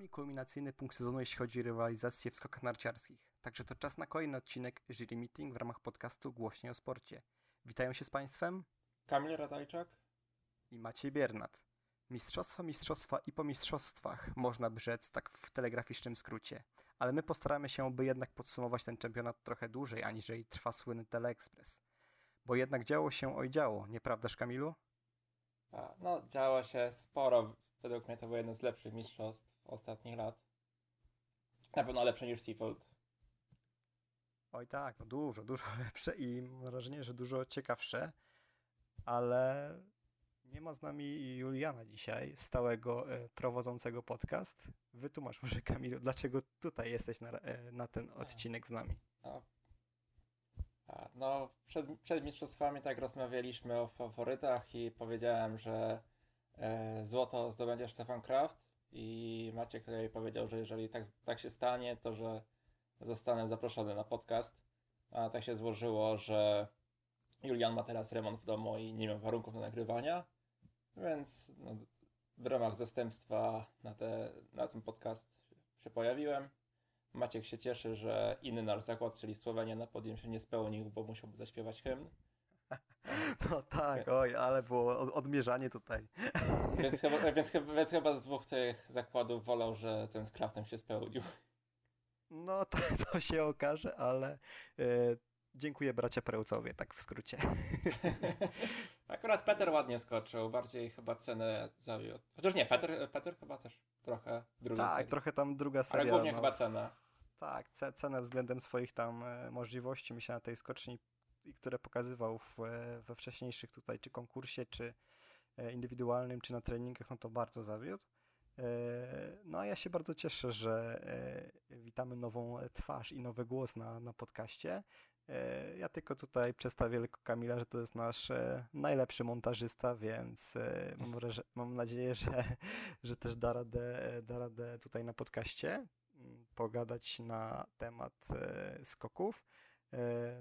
nami kulminacyjny punkt sezonu, jeśli chodzi o rywalizację w skokach narciarskich. Także to czas na kolejny odcinek Jury Meeting w ramach podcastu Głośniej o Sporcie. Witają się z Państwem Kamil Radajczak i Maciej Biernat. Mistrzostwa, mistrzostwa i po mistrzostwach, można by rzec tak w telegraficznym skrócie. Ale my postaramy się, by jednak podsumować ten czempionat trochę dłużej, aniżeli trwa słynny Teleexpress. Bo jednak działo się oj działo, nieprawdaż Kamilu? A, no, działo się sporo. Według mnie to było jedno z lepszych mistrzostw ostatnich lat. Na pewno lepsze niż Seafold. Oj tak, no dużo, dużo lepsze i mam wrażenie, że dużo ciekawsze, ale nie ma z nami Juliana dzisiaj, stałego e, prowadzącego podcast. Wytłumacz może Kamilu, dlaczego tutaj jesteś na, e, na ten odcinek z nami. A, no, przed, przed mistrzostwami tak rozmawialiśmy o faworytach i powiedziałem, że złoto zdobędzie Stefan Kraft i Maciek tutaj powiedział, że jeżeli tak, tak się stanie, to że zostanę zaproszony na podcast. A tak się złożyło, że Julian ma teraz remont w domu i nie ma warunków do nagrywania, więc no, w ramach zastępstwa na, te, na ten podcast się pojawiłem. Maciek się cieszy, że inny nasz zakład, czyli Słowenia na podium się nie spełnił, bo musiałby zaśpiewać hymn. No tak, oj, ale było odmierzanie tutaj. Więc chyba, więc, chyba, więc chyba z dwóch tych zakładów wolał, że ten z Kraftem się spełnił. No to, to się okaże, ale e, dziękuję bracia Perełcowie, tak w skrócie. Akurat Peter ładnie skoczył, bardziej chyba cenę zawiódł. Chociaż nie, Peter, Peter chyba też trochę druga Tak, seria. trochę tam druga seria. Ale głównie no, chyba cena. Tak, ce, cenę względem swoich tam e, możliwości, myślę na tej skoczni, i które pokazywał w, e, we wcześniejszych tutaj, czy konkursie, czy e, indywidualnym, czy na treningach, no to bardzo zawiódł. E, No a ja się bardzo cieszę, że witamy nową twarz i nowy głos na, na podcaście. Ja tylko tutaj przedstawię tylko Kamila, że to jest nasz najlepszy montażysta, więc mam, mam nadzieję, że, że też da radę, da radę tutaj na podcaście mm, pogadać na temat skoków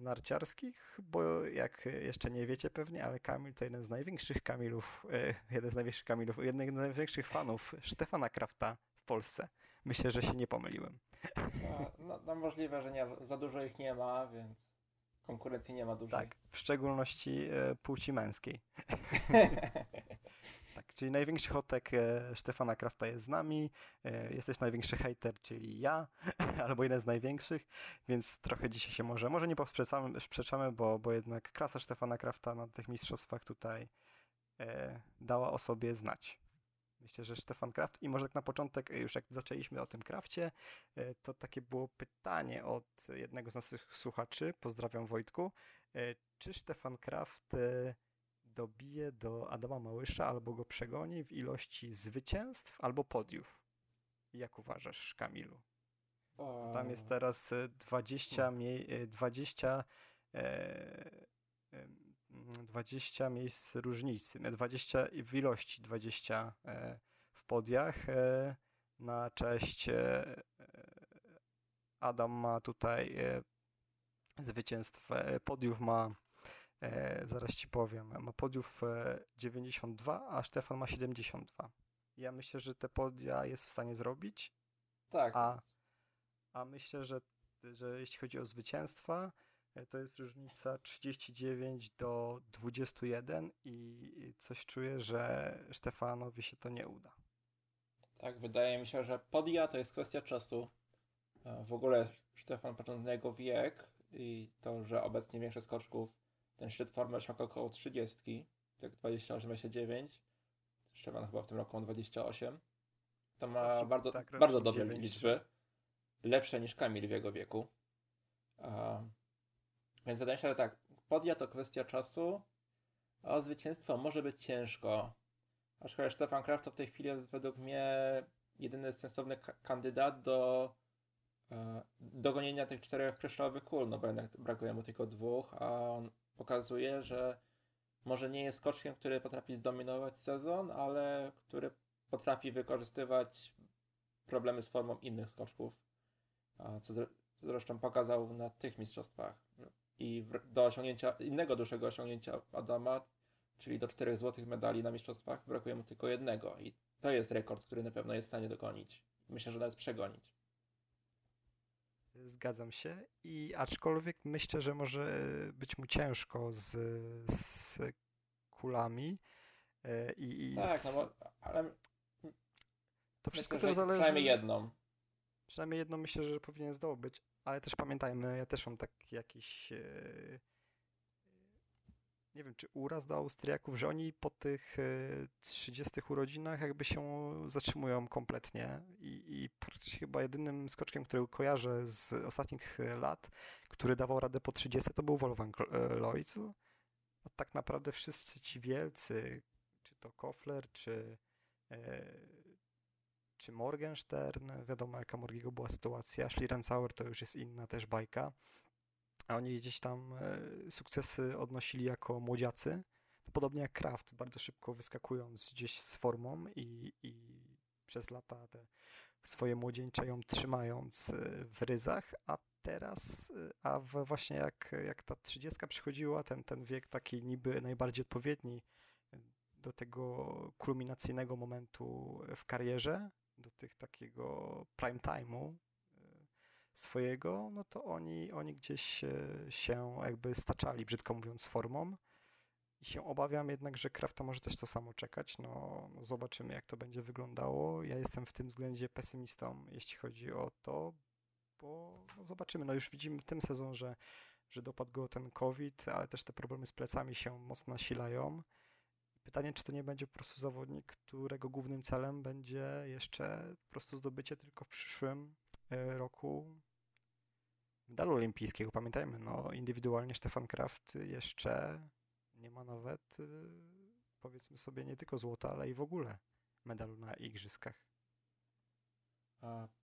narciarskich, bo jak jeszcze nie wiecie pewnie, ale Kamil to jeden z największych Kamilów, e, jeden z największych Kamilów, jeden z największych fanów Stefana Krafta w Polsce. Myślę, że się nie pomyliłem. No, no, możliwe, że nie, za dużo ich nie ma, więc konkurencji nie ma dużej. Tak, w szczególności e, płci męskiej. Czyli największy hotek e, Stefana Krafta jest z nami, e, jest też największy hater, czyli ja, albo jeden z największych, więc trochę dzisiaj się może, może nie posprzeczamy, sprzeczamy, bo, bo jednak klasa Stefana Krafta na tych mistrzostwach tutaj e, dała o sobie znać. Myślę, że Stefan Kraft i może tak na początek, już jak zaczęliśmy o tym Krafcie, to takie było pytanie od jednego z naszych słuchaczy, pozdrawiam Wojtku, czy Stefan Kraft dobije do Adama Małysza albo go przegoni w ilości zwycięstw albo podiów. Jak uważasz, Kamilu? O, Tam jest teraz e, 20, mie- e, 20, e, em, 20 miejsc różnicy, e, 20 w ilości 20 e, w podiach. e, Na cześć e, e, Adam ma tutaj e, zwycięstw, e, podiów ma E, zaraz ci powiem. Ma podiów e, 92, a Stefan ma 72. Ja myślę, że te podia jest w stanie zrobić, tak. a- a myślę, że, że jeśli chodzi o zwycięstwa, e, to jest różnica 39 do 21 i coś czuję, że Stefanowi się to nie uda. Tak, wydaje mi się, że podia to jest kwestia czasu. E, W ogóle Stefan, jego wiek i to, że obecnie większość skoczków ten szczyt formy osiąga około 30, tak 28-29. Stefan chyba w tym roku ma 28. To ma bardzo, tak, bardzo dobre 9. liczby. Lepsze niż Kamil w jego wieku. Więc wydaje mi się, że tak, podia to kwestia czasu, a o zwycięstwo może być ciężko. Aczkolwiek Stefan Kraft to w tej chwili jest według mnie jedyny sensowny ka- kandydat do e, dogonienia tych czterech kryształowych kul, no bo jednak brakuje mu tylko dwóch, a on pokazuje, że może nie jest skoczkiem, który potrafi zdominować sezon, ale który potrafi wykorzystywać problemy z formą innych skoczków, co, zre- co zresztą pokazał na tych mistrzostwach. I do osiągnięcia, innego dużego osiągnięcia Adama, czyli do czterech złotych medali na mistrzostwach, brakuje mu tylko jednego i to jest rekord, który na pewno jest w stanie dogonić. myślę, że nawet przegonić. Zgadzam się i aczkolwiek myślę, że może być mu ciężko z, z kulami e, i, i tak, z... no bo, ale to wszystko myślę, też zależy... Przynajmniej jedną. Przynajmniej jedną myślę, że powinien zdobyć, ale też pamiętajmy, ja też mam taki jakiś e, nie wiem, czy uraz do Austriaków, że oni po tych 30 urodzinach jakby się zatrzymują kompletnie i, i praktycznie chyba jedynym skoczkiem, który kojarzę z ostatnich lat, który dawał radę po 30, to był Wolfgang Lloyd. A tak naprawdę wszyscy ci wielcy, czy to Kofler, czy, e, czy Morgenstern, wiadomo jaka Morgiego była sytuacja, Schlierenzauer to już jest inna też bajka, a oni gdzieś tam e, sukcesy odnosili jako młodziacy. Podobnie jak Kraft, bardzo szybko wyskakując gdzieś z formą i, i przez lata te swoje młodzieńcze ją trzymając e, w ryzach, a teraz, e, a właśnie jak, jak ta trzydziestka przychodziła, ten, ten wiek taki niby najbardziej odpowiedni do tego kulminacyjnego momentu w karierze, do tych takiego prime time'u, swojego, no to oni, oni gdzieś się jakby staczali, brzydko mówiąc, formą. I się obawiam jednak, że Krafta może też to samo czekać. No, no, zobaczymy, jak to będzie wyglądało. Ja jestem w tym względzie pesymistą, jeśli chodzi o to, bo no, zobaczymy. No już widzimy w tym sezonie, że, że dopadł go ten COVID, ale też te problemy z plecami się mocno nasilają. Pytanie, czy to nie będzie po prostu zawodnik, którego głównym celem będzie jeszcze po prostu zdobycie tylko w przyszłym e, roku medalu olimpijskiego. Pamiętajmy, no indywidualnie Stefan Kraft jeszcze nie ma nawet, y, powiedzmy sobie, nie tylko złota, ale i w ogóle medalu na igrzyskach.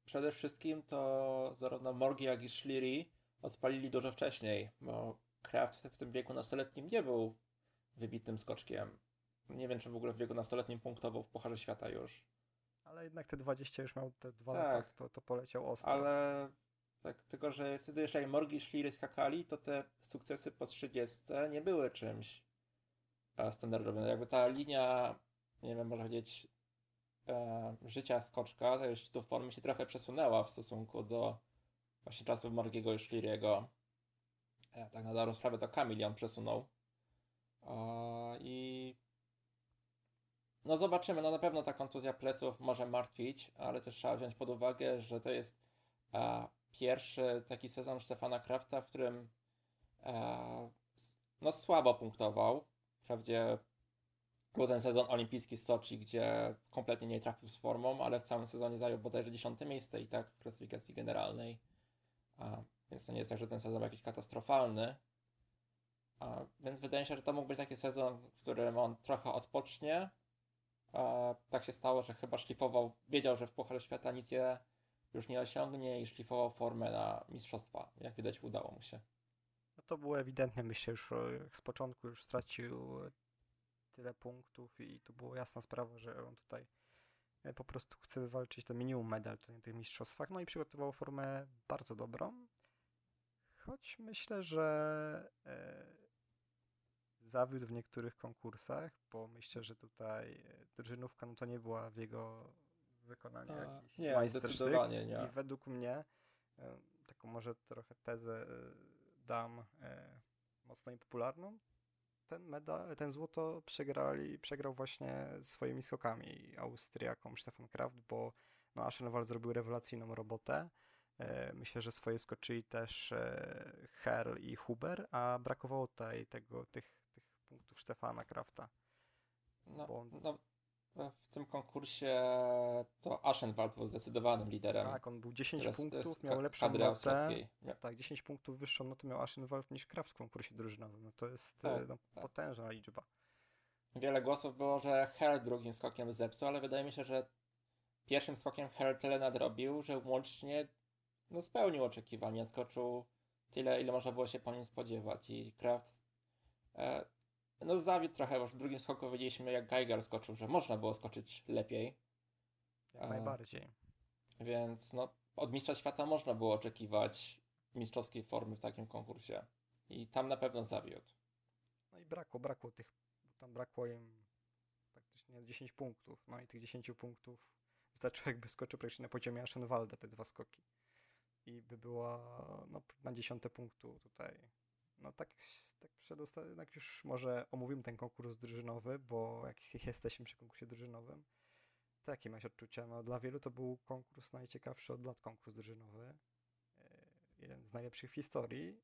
Przede wszystkim to zarówno Morgi, jak i Schlieri odpalili dużo wcześniej, bo Kraft w tym wieku nastoletnim nie był wybitnym skoczkiem. Nie wiem, czy w ogóle w wieku nastoletnim punktował w Pucharze Świata już. Ale jednak te 20 już miał te dwa tak, lata, to, to poleciał ostro. Ale tak, tylko, że wtedy jak Morgi szli skakali, to te sukcesy po 30 nie były czymś standardowym. No jakby ta linia, nie wiem, można powiedzieć, e, życia skoczka, to już tu formy się trochę przesunęła w stosunku do właśnie czasów Morgiego i Szliriego. E, tak na dobrą sprawę to Kamil ją przesunął. E, I no zobaczymy, no na pewno ta kontuzja pleców może martwić, ale też trzeba wziąć pod uwagę, że to jest e, pierwszy taki sezon Stefana Krafta, w którym e, no słabo punktował. Wprawdzie był ten sezon olimpijski z Soczi, gdzie kompletnie nie trafił z formą, ale w całym sezonie zajął bodajże 10 miejsce i tak w klasyfikacji generalnej. A, więc to nie jest tak, że ten sezon jakiś katastrofalny. A, więc wydaje mi się, że to mógł być taki sezon, w którym on trochę odpocznie. A, tak się stało, że chyba szlifował, wiedział, że w Pucharze Świata nic je już nie osiągnie i szlifował formę na mistrzostwa. Jak widać, udało mu się. No to było ewidentne, myślę, już z początku już stracił tyle punktów i to była jasna sprawa, że on tutaj e, po prostu chce wywalczyć to minimum medal na tych mistrzostwach. No i przygotował formę bardzo dobrą. Choć myślę, że e, zawiódł w niektórych konkursach, bo myślę, że tutaj e, drużynówka no to nie była w jego wykonania A, jakiś Nie, zdecydowanie nie. I według mnie, e, taką może trochę tezę e, dam e, mocno niepopularną, ten, medal, ten złoto przegrali, przegrał właśnie swoimi skokami Austriakom Stefan Kraft, bo no, Aschenwald zrobił rewelacyjną robotę. Myślę, że swoje skoczyli też Herl i Huber, a brakowało tutaj tego, tych, tych punktów Stefana Krafta. No, on... no w tym konkursie to Aschenwald był zdecydowanym liderem. Tak, on był 10 Teraz punktów, miał lepszą notę. Tak, 10 punktów wyższą notę miał Aschenwald niż Kraft w konkursie drużynowym. No to jest tak, no, tak. potężna liczba. Wiele głosów było, że Herr drugim skokiem zepsuł, ale wydaje mi się, że pierwszym skokiem Herr tyle nadrobił, że łącznie no, spełnił oczekiwania. Skoczył tyle, ile można było się po nim spodziewać i Kraft e, no zawiódł trochę, bo w drugim skoku widzieliśmy jak Geiger skoczył, że można było skoczyć lepiej. Jak A, najbardziej. Więc no, od mistrza świata można było oczekiwać mistrzowskiej formy w takim konkursie. I tam na pewno zawiódł. No i brakło, brakło tych, tam brakło im praktycznie 10 punktów. No i tych 10 punktów wystarczyło jakby skoczył praktycznie na poziomie Aschenwalda te dwa skoki. I by była no, na dziesiąte punktu tutaj. No tak, tak przedostatnio, tak już może omówimy ten konkurs drużynowy, bo jak jesteśmy przy konkursie drużynowym, to jakie masz odczucia? No dla wielu to był konkurs najciekawszy od lat konkurs drużynowy. E, jeden z najlepszych w historii.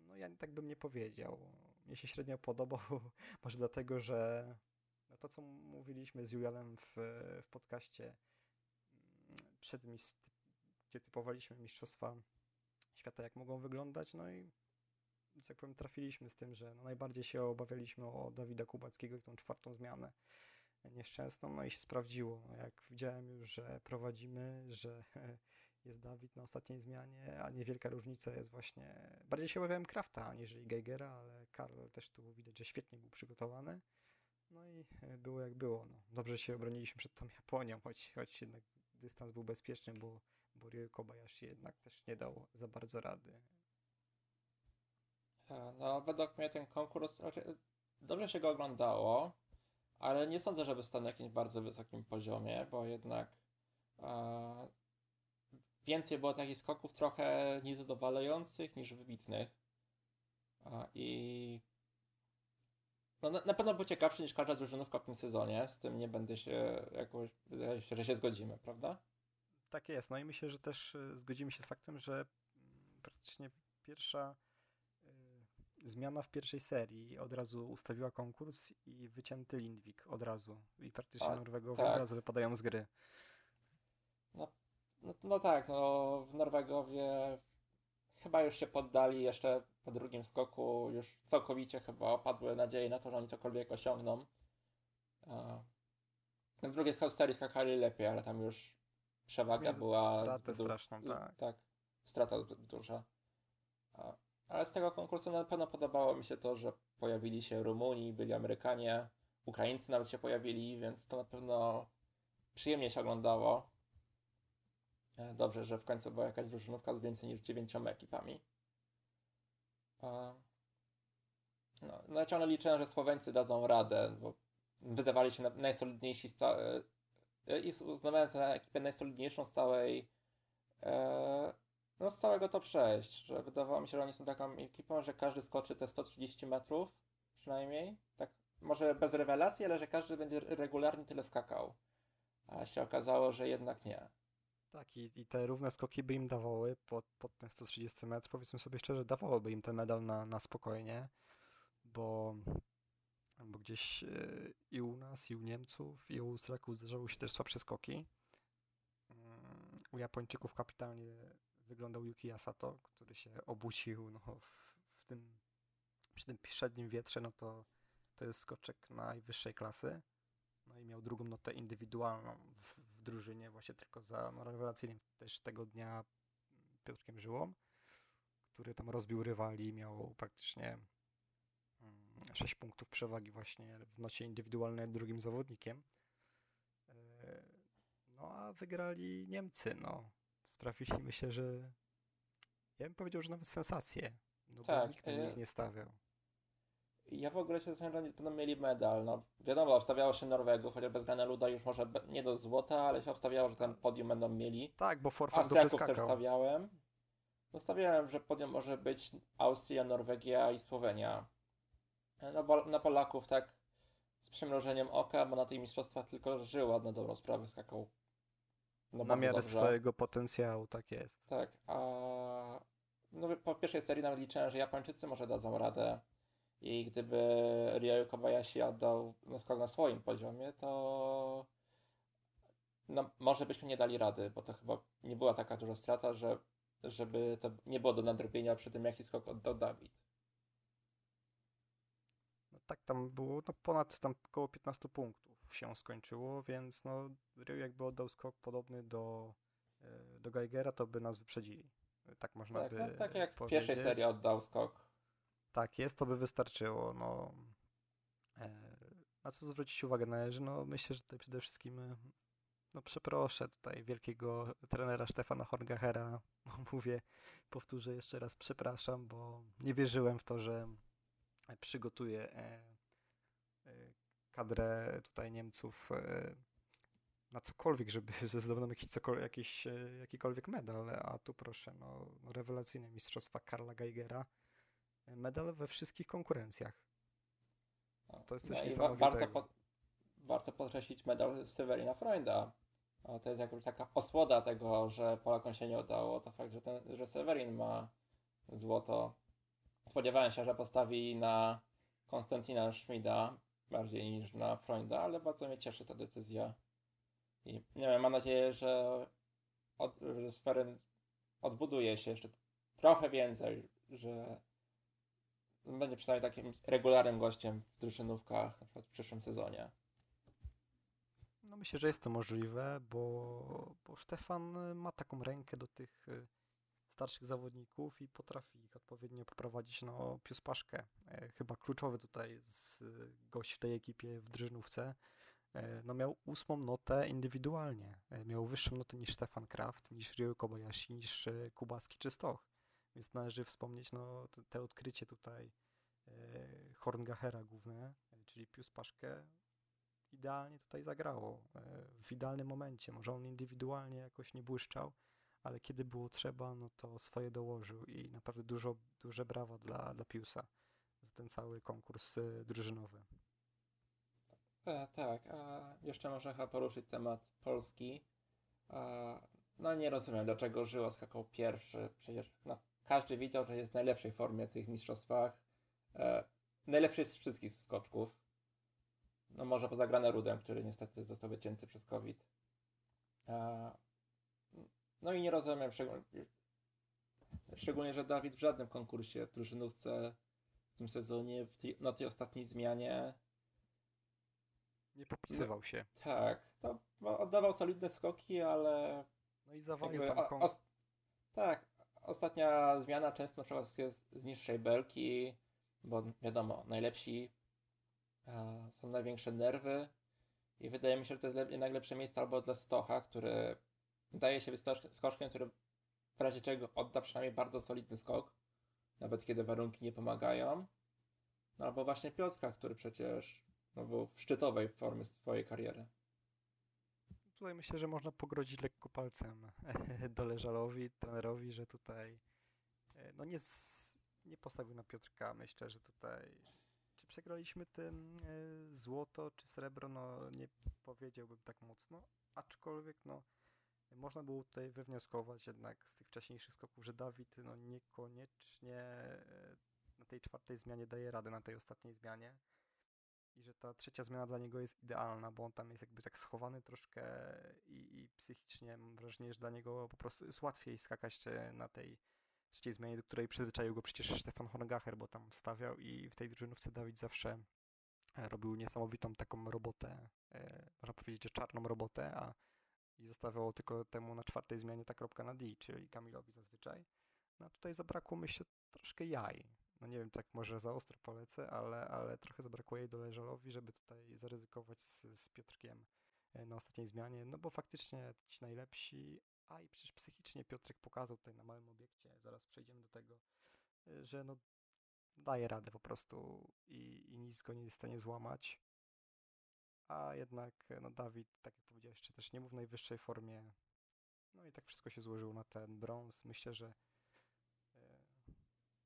No ja tak bym nie powiedział. Mnie się średnio podobał, może dlatego, że no to, co mówiliśmy z Julianem w, w podcaście przed gdzie typowaliśmy mistrzostwa świata, jak mogą wyglądać, no i jak powiem, trafiliśmy z tym, że no najbardziej się obawialiśmy o Dawida Kubackiego i tą czwartą zmianę nieszczęsną, no i się sprawdziło. No jak widziałem już, że prowadzimy, że jest Dawid na ostatniej zmianie, a niewielka różnica jest właśnie... Bardziej się obawiałem Krafta aniżeli Geigera, ale Karl też tu widać, że świetnie był przygotowany. No i było jak było. No. Dobrze się obroniliśmy przed tą Japonią, choć, choć jednak dystans był bezpieczny, bo, bo Ryo Kobayashi jednak też nie dał za bardzo rady. No, według mnie ten konkurs znaczy, dobrze się go oglądało, ale nie sądzę, żeby stał na jakimś bardzo wysokim poziomie, bo jednak e, więcej było takich skoków trochę niezadowalających niż wybitnych. E, I no, na, na, pewno był ciekawszy niż każda drużynówka w tym sezonie. Z tym nie będę się jakoś, że się zgodzimy, prawda? Tak jest. No i myślę, że też e, zgodzimy się z faktem, że praktycznie pierwsza zmiana w pierwszej serii od razu ustawiła konkurs i wycięty Lindwik od razu. I praktycznie Norwegowie tak. od razu wypadają z gry. No, no, no tak, no w Norwegowie chyba już się poddali jeszcze po drugim skoku, już całkowicie chyba opadły nadzieje na to, że oni cokolwiek osiągną. Na drugiej serii skakali lepiej, ale tam już przewaga była... Stratę straszną, tak. Tak, strata duża. Ale z tego konkursu na pewno podobało mi się to, że pojawili się Rumuni, byli Amerykanie, Ukraińcy nawet się pojawili, więc to na pewno przyjemnie się oglądało. E, dobrze, że w końcu była jakaś drużynówka z więcej niż dziewięcioma ekipami. No, no ciągle liczę, że Słoweńcy dadzą radę, bo wydawali się najsolidniejsi e, e, i uznawałem za ekipę najsolidniejszą z całej no z całego top 6, że wydawało mi się, że oni są taką ekipą, że każdy skoczy te 130 metrów przynajmniej, tak może bez rewelacji, ale że każdy będzie regularnie tyle skakał. A się okazało, że jednak nie. Tak, i, i te równe skoki by im dawały pod, pod ten 130 metrów. Powiedzmy sobie szczerze, dawałoby im ten medal na, na spokojnie, bo, bo gdzieś yy, i u nas, i u Niemców, i u Austriaków zdarzały się też słabsze skoki. Yy, u Japończyków kapitalnie wyglądał Yuki Asato, który się obudził no, w, w tym, przy tym średnim wietrze, no to to jest skoczek najwyższej klasy. No i miał drugą notę indywidualną w, w drużynie, właśnie tylko za no, rewelacyjnym też tego dnia Piotrkiem Żyłą, który tam rozbił rywali, miał praktycznie 6 mm, punktów przewagi właśnie w nocie indywidualnej drugim zawodnikiem. E, no a wygrali Niemcy, no. Sprawili myślę, że ja bym powiedział, że nawet sensację. No tak, bo nikt na nich nie stawiał. Ja w ogóle się zastanawiam, że będą mieli medal. No, wiadomo, obstawiało się Norwegów, chociaż bez Luda już może nie do złota, ale się obstawiało, że ten podium będą mieli. Tak, bo Forfan Austriaków też stawiałem. No stawiałem, że podium może być Austria, Norwegia i Słowenia. No bo na Polaków tak z przymrożeniem oka, bo na tych mistrzostwach tylko Żyła na dobrą sprawę skakał. No na miarę dobrze. swojego potencjału, tak jest. Tak, a no, po pierwszej serii nawet liczyłem, że Japończycy może dadzą radę i gdyby Ryo Kobayashi oddał skok na swoim poziomie, to no, może byśmy nie dali rady, bo to chyba nie była taka duża strata, że, żeby to nie było do nadrobienia przy tym, jaki skok oddał Dawid. No tak, tam było no, ponad tam około 15 punktów się skończyło, więc no, Ryo jakby oddał skok podobny do, e, do Geigera, to by nas wyprzedzili. Tak można tak, by no, Tak jak powiedzieć. w pierwszej serii oddał skok tak jest, to by wystarczyło. No, e, na co zwrócić uwagę należy? No, myślę, że tutaj przede wszystkim e, no przeproszę tutaj wielkiego trenera Stefana Horgachera. Mówię, powtórzę jeszcze raz, przepraszam, bo nie wierzyłem w to, że przygotuje kadrę tutaj Niemców na cokolwiek, żeby zdobył jakiś, jakiś, e, jakikolwiek medal, a tu proszę, no, no rewelacyjne mistrzostwa Karla Geigera, medal we wszystkich konkurencjach. To jest coś no niesamowitego. Warto, pod, warto podkreślić medal Severina Freunda. To jest jakaś taka osłoda tego, że Polakom się nie udało. To fakt, że, ten, że Severin ma złoto. Spodziewałem się, że postawi na Konstantina Schmida bardziej niż na Freunda, ale bardzo mnie cieszy ta decyzja. I nie wiem, mam nadzieję, że, od, że Sferyn odbuduje się jeszcze trochę więcej, że będzie przynajmniej takim regularnym gościem w drużynówkach na przykład w przyszłym sezonie. No myślę, że jest to możliwe, bo, bo Stefan ma taką rękę do tych y, starszych zawodników i potrafi ich odpowiednio poprowadzić no, Pius Paszkę. E, chyba kluczowy tutaj z gość w tej ekipie w drużynówce. E, no miał ósmą notę indywidualnie. E, miał wyższą notę niż Stefan Kraft, niż Ryo Kobayashi, niż Kubaski czy Stoch. Więc należy wspomnieć no, te odkrycie tutaj Horngachera główne, czyli Pius Paszkę idealnie tutaj zagrało. W idealnym momencie. Może on indywidualnie jakoś nie błyszczał, ale kiedy było trzeba, no to swoje dołożył i naprawdę dużo, duże brawa dla, dla Piusa za ten cały konkurs y, drużynowy. E, tak, a jeszcze można chyba poruszyć temat Polski. A, no nie rozumiem, dlaczego Żyła skakał pierwszy. Przecież no, każdy widział, że jest w najlepszej formie tych mistrzostwach. E, najlepszy z wszystkich skoczków. No może poza Granerudem, który niestety został wycięty przez COVID. A, no i nie rozumiem, szczególnie, szczególnie że Dawid w żadnym konkursie w drużynówce w tym sezonie, w tej, na tej ostatniej zmianie nie popisywał się. Tak, to oddawał solidne skoki, ale... No i zawalił tam os... Tak, ostatnia zmiana często na przykład jest z niższej belki, bo wiadomo, najlepsi są największe nerwy i wydaje mi się, że to jest jednak lepsze miejsce albo dla Stocha, który daje się skoczkiem, który w razie czego odda przynajmniej bardzo solidny skok, nawet kiedy warunki nie pomagają. No albo właśnie Piotrka, który przecież no, był w szczytowej formie swojej kariery. Tutaj myślę, że można pogrodzić lekko palcem Doleżalowi, trenerowi, że tutaj e, no nie, z, nie postawił na Piotrka. Myślę, że tutaj czy przegraliśmy tym e, złoto czy srebro, no nie powiedziałbym tak mocno, aczkolwiek no można było tutaj wywnioskować jednak z tych wcześniejszych skoków, że Dawid no, niekoniecznie e, na tej czwartej zmianie daje radę, na tej ostatniej zmianie. I że ta trzecia zmiana dla niego jest idealna, bo on tam jest jakby tak schowany troszkę i, i psychicznie mam wrażenie, że dla niego po prostu jest łatwiej skakać e, na tej trzeciej zmianie, do której przyzwyczaił go przecież Stefan Horngacher, bo tam stawiał i w tej drużynówce Dawid zawsze e, robił niesamowitą taką robotę, można powiedzieć, że czarną robotę, a i zostawiało tylko temu na czwartej zmianie ta kropka na D, czyli Kamilowi zazwyczaj. No a tutaj zabrakło myślę troszkę jaj. No nie wiem, tak może za ostro polecę, ale, ale trochę zabrakło jej do Leżalowi, żeby tutaj zaryzykować z, z Piotrkiem e, na ostatniej zmianie, no bo faktycznie ci najlepsi, a i przecież psychicznie Piotrek pokazał tutaj na małym obiekcie, zaraz przejdziemy do tego, e, że no daje radę po prostu i, i nic go nie jest w stanie złamać a jednak no Dawid, tak jak powiedziałeś, czy też nie był w najwyższej formie. No i tak wszystko się złożyło na ten brąz. Myślę, że e,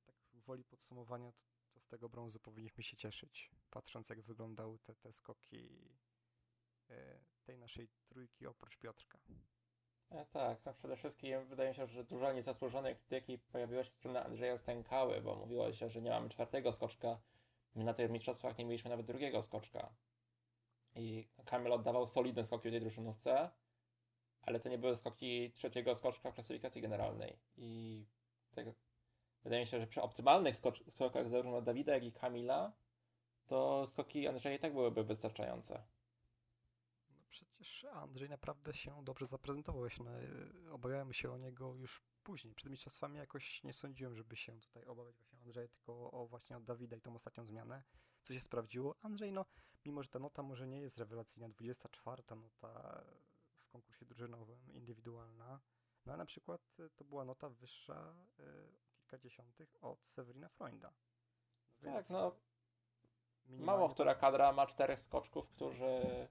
tak woli podsumowania, to, to, z tego brązu powinniśmy się cieszyć, patrząc jak wyglądały te, te skoki e, tej naszej trójki oprócz Piotrka. E, tak, no przede wszystkim wydaje mi się, że dużo niezasłużonej krytyki pojawiła się w stronę Andrzeja Stękały, bo mówiło się, że nie mamy czwartego skoczka. My na tych mistrzostwach nie mieliśmy nawet drugiego skoczka. I Kamil oddawał solidne skoki w tej drużynówce, ale to nie były skoki trzeciego skoczka w klasyfikacji generalnej. I tak, wydaje mi się, że przy optymalnych skocz- skokach zarówno Dawida, jak i Kamila, to skoki Andrzeja i tak byłyby wystarczające. No przecież Andrzej naprawdę się dobrze zaprezentował. Ja obawiałem się o niego już później. Przed mistrzostwami jakoś nie sądziłem, żeby się tutaj obawiać właśnie Andrzeja, tylko o właśnie od Dawida i tą ostatnią zmianę co się sprawdziło. Andrzej, no, mimo że ta nota może nie jest rewelacyjna, 24 nota w konkursie drużynowym, indywidualna, no ale na przykład e, to była nota wyższa y, kilka dziesiątych od Severina Freunda. No tak, no. Mało która kadra ma czterech skoczków, którzy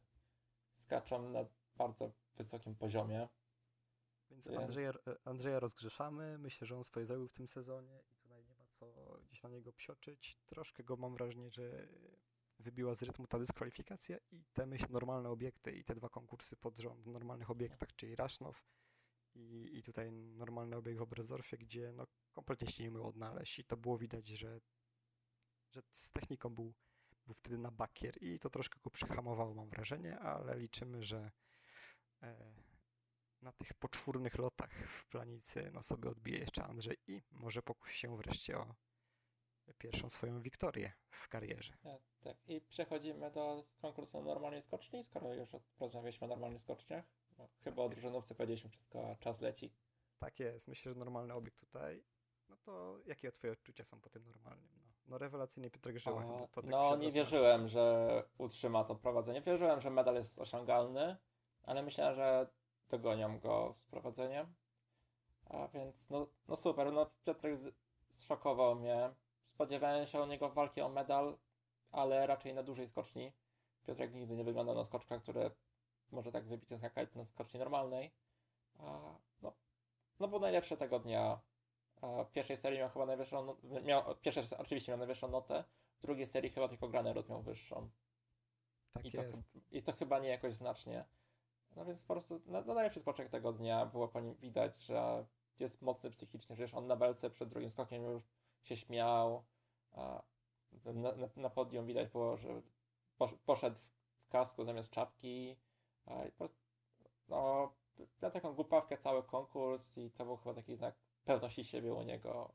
skaczą na bardzo wysokim poziomie. Więc Andrzeja, Andrzeja rozgrzeszamy. Myślę, że on swoje zrobił w tym sezonie i tutaj nie ma co gdzieś na niego psioczyć. Troszkę go mam wrażenie, że wybiła z rytmu ta dyskwalifikacja i te myśl, normalne obiekty i te dwa konkursy pod rząd w normalnych obiektach, czyli Rasznow i, i tutaj normalny obiekt w Oberstdorfie, gdzie no, kompletnie się nie umiał odnaleźć i to było widać, że, że z techniką był, był wtedy na bakier i to troszkę go przyhamowało, mam wrażenie, ale liczymy, że e, na tych poczwórnych lotach w planicy no, sobie odbije jeszcze Andrzej i może pokusi się wreszcie o pierwszą swoją wiktorię w karierze. Tak, tak. I przechodzimy do konkursu normalnej skoczni, skoro już rozmawialiśmy o normalnych skoczniach. No, chyba o drużynówce powiedzieliśmy wszystko, a czas leci. Tak jest. Myślę, że normalny obiekt tutaj. No to jakie twoje odczucia są po tym normalnym? No, no rewelacyjny Piotrek Żyłach. O, tak no nie wierzyłem, że utrzyma to prowadzenie. Wierzyłem, że medal jest osiągalny, ale myślałem, że dogonią go z prowadzeniem. A więc no, no super, no Piotrek zszokował mnie. Spodziewałem się u niego walki o medal, ale raczej na dużej skoczni. Piotrek nigdy nie wyglądał na skoczka, który może tak wybitnie skakać na skoczni normalnej. A, no, no był najlepszy tego dnia. A w pierwszej serii miał chyba najwyższą, no, miał, pierwszej oczywiście miał najwyższą notę, w drugiej serii chyba tylko Granerud miał wyższą. Tak I jest. To, I to chyba nie jakoś znacznie. No więc po prostu no, no najlepszy skoczek tego dnia. Było po nim widać, że jest mocny psychicznie. Przecież on na belce przed drugim skokiem już się śmiał. Na, na, na podium widać było, że poszedł w kasku zamiast czapki. A i po prostu, no, miał taką głupawkę cały konkurs i to był chyba taki znak pewności siebie u niego.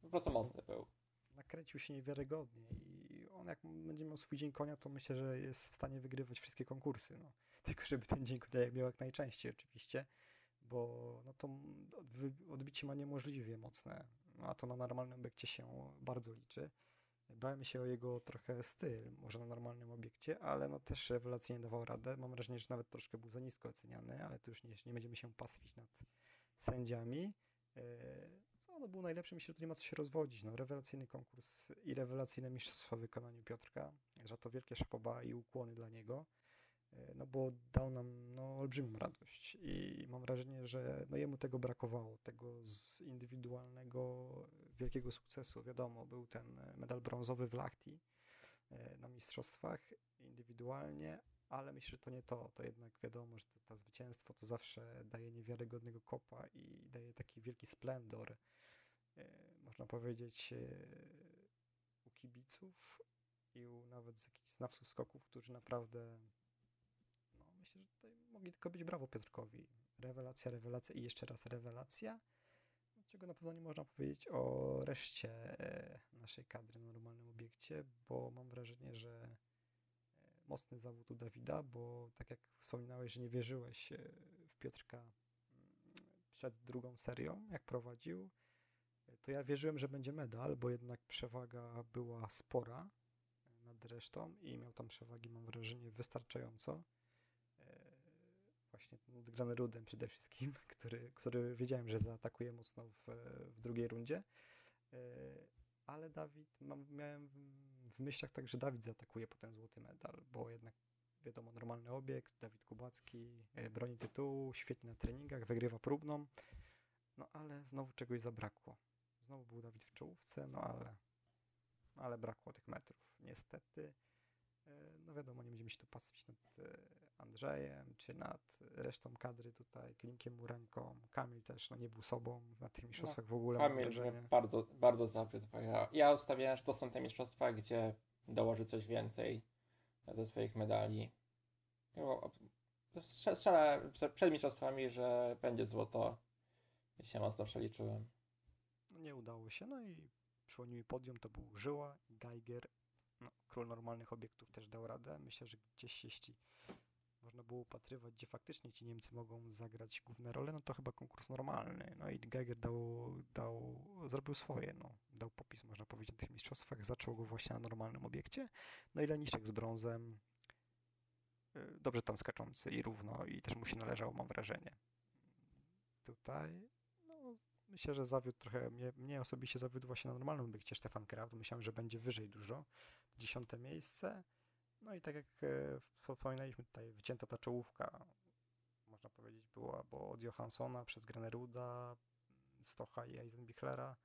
Po prostu mocny był. Nakręcił się niewiarygodnie i on jak będzie miał swój dzień konia, to myślę, że jest w stanie wygrywać wszystkie konkursy. No. Tylko żeby ten dzień konia miał jak najczęściej oczywiście, bo no to odbicie ma niemożliwie mocne, a to na normalnym obiekcie się bardzo liczy. Bałem się o jego trochę styl, może na normalnym obiekcie, ale no też rewelacyjnie dawał radę. Mam wrażenie, że nawet troszkę był za nisko oceniany, ale to już nie, nie będziemy się pastwić nad sędziami. E, co, no był najlepszy, myślę, że tu nie ma co się rozwodzić. No, rewelacyjny konkurs i rewelacyjne mistrzostwo w wykonaniu Piotrka. Za to wielkie szapoba i ukłony dla niego. E, no bo dał nam no, olbrzymią radość i mam wrażenie, że no, jemu tego brakowało, tego z indywidualnego wielkiego sukcesu. Wiadomo, był ten medal brązowy w Lachti e, na mistrzostwach indywidualnie, ale myślę, że to nie to. To jednak wiadomo, że to, to zwycięstwo to zawsze daje niewiarygodnego kopa i daje taki wielki splendor, e, można powiedzieć, u kibiców i u nawet z jakichś znawców skoków, którzy naprawdę tutaj mogli tylko być brawo Piotrkowi. Rewelacja, rewelacja i jeszcze raz rewelacja. Czego na pewno nie można powiedzieć o reszcie e, naszej kadry na normalnym obiekcie, bo mam wrażenie, że e, mocny zawód u Dawida, bo tak jak wspominałeś, że nie wierzyłeś e, w Piotrka mm, przed drugą serią, jak prowadził, to ja wierzyłem, że będzie medal, bo jednak przewaga była spora nad resztą i miał tam przewagi, mam wrażenie, wystarczająco właśnie nad Granerudem przede wszystkim, który, który wiedziałem, że zaatakuje mocno w, w drugiej rundzie. E, ale Dawid, mam, miałem w myślach tak, że Dawid zaatakuje po ten złoty medal, bo jednak wiadomo, normalny obiekt, Dawid Kubacki e, broni tytułu, świetnie na treningach, wygrywa próbną, no ale znowu czegoś zabrakło. Znowu był Dawid w czołówce, no ale, ale brakło tych metrów, niestety. E, no wiadomo, nie będziemy się tu patrzeć nad Andrzejem, czy nad resztą kadry tutaj, Klimkiem Murenką. Kamil też no, nie był sobą na tych mistrzostwach no, w ogóle. Kamil mnie bardzo, bardzo zawiódł, ja, ja ustawiałem, że to są te mistrzostwa, gdzie dołoży coś więcej do swoich medali. Strzelałem przed mistrzostwami, że będzie złoto i się mocno przeliczyłem. No, nie udało się, no i przy mi podium to był Żyła, Geiger, no, król normalnych obiektów też dał radę. Myślę, że gdzieś jeśli można było upatrywać, gdzie faktycznie ci Niemcy mogą zagrać główne role, no to chyba konkurs normalny. No i Geiger dał, dał, zrobił swoje, no. Dał popis, można powiedzieć, na tych mistrzostwach. Zaczął go właśnie na normalnym obiekcie. No i Leniszek z brązem. Y, dobrze tam skaczący i równo i też mu się należało, mam wrażenie. Tutaj, no, myślę, że zawiódł trochę, mnie, mnie osobiście zawiódł właśnie na normalnym obiekcie Stefan Kraft. Myślałem, że będzie wyżej dużo. Dziesiąte miejsce. No i tak jak e, wspominaliśmy tutaj, wycięta ta czołówka, powiedzieć, była, bo od Johanssona przez Graneruda, Stocha i Eisenbichlera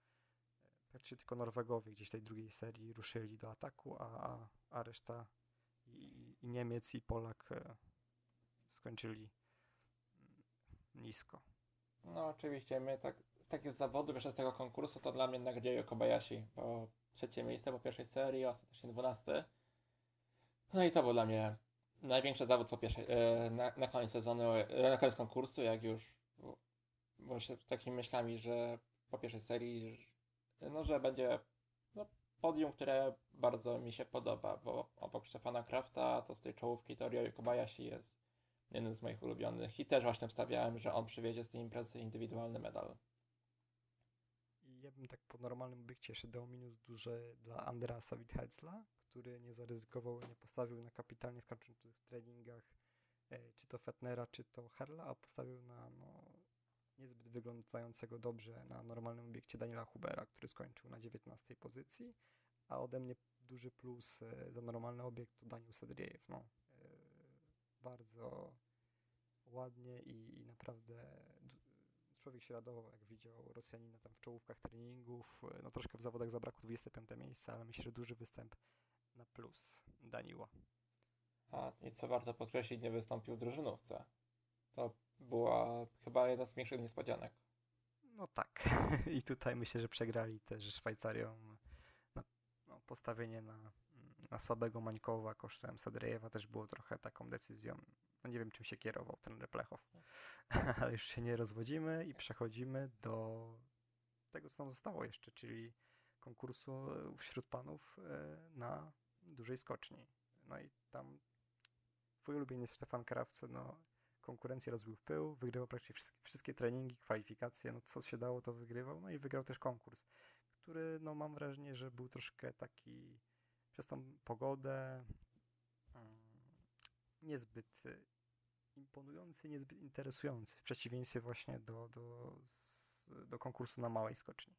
praktycznie tylko Norwegowie gdzieś tej drugiej serii ruszyli do ataku, a, a, reszta i, i Niemiec i Polak e, skończyli mm, nisko. No oczywiście, my tak, z takich zawodów jeszcze z tego konkursu to dla mnie Nagradziejo Kobayashi, bo trzecie miejsce po pierwszej serii, ostatecznie dwunasty. No i to był dla mnie największy zawód po pierwszej, e, na, na koniec sezonu, e, na koniec konkursu, jak już się takimi myślami, że po pierwszej serii, no że będzie no, podium, które bardzo mi się podoba, bo obok Stefana Krafta to z tej czołówki to Ryo Kobayashi jest jednym z moich ulubionych i też właśnie wstawiałem, że on przywiezie z tej imprezy indywidualny medal. Ja bym tak po normalnym obiekcie jeszcze dał minus duży dla Andrasa Witherzla, który nie zaryzykował, nie postawił na kapitalnie skończących treningach e, czy to Fetnera, czy to Herla, a postawił na no, niezbyt wyglądającego dobrze na normalnym obiekcie Daniela Hubera, który skończył na 19 pozycji, a ode mnie duży plus e, za normalny obiekt to Daniel Sedriejew. No, e, bardzo ładnie i, i naprawdę człowiek się radował, jak widział Rosjanina tam w czołówkach treningów. No troszkę w zawodach zabrakło 25 miejsca, ale myślę, że duży występ na plus Daniła. A i co warto podkreślić, nie wystąpił w drużynówce. To była chyba jedna z większych niespodzianek. No tak. I tutaj myślę, że przegrali też Szwajcarią. No, no, postawienie na, na słabego Mańkowa kosztem Sadrejewa też było trochę taką decyzją. No nie wiem, czym się kierował ten Replechow. Ale już się nie rozwodzimy i przechodzimy do tego, co nam zostało jeszcze, czyli konkursu wśród panów e, na dużej skoczni. No i tam twój ulubieniec Stefan Krawce, no konkurencję rozbił w pył, wygrywał praktycznie wszystkie, wszystkie treningi, kwalifikacje, no co się dało, to wygrywał, no i wygrał też konkurs, który, no mam wrażenie, że był troszkę taki przez tą pogodę niezbyt imponujący, niezbyt interesujący, w przeciwieństwie właśnie do, do, do konkursu na małej skoczni.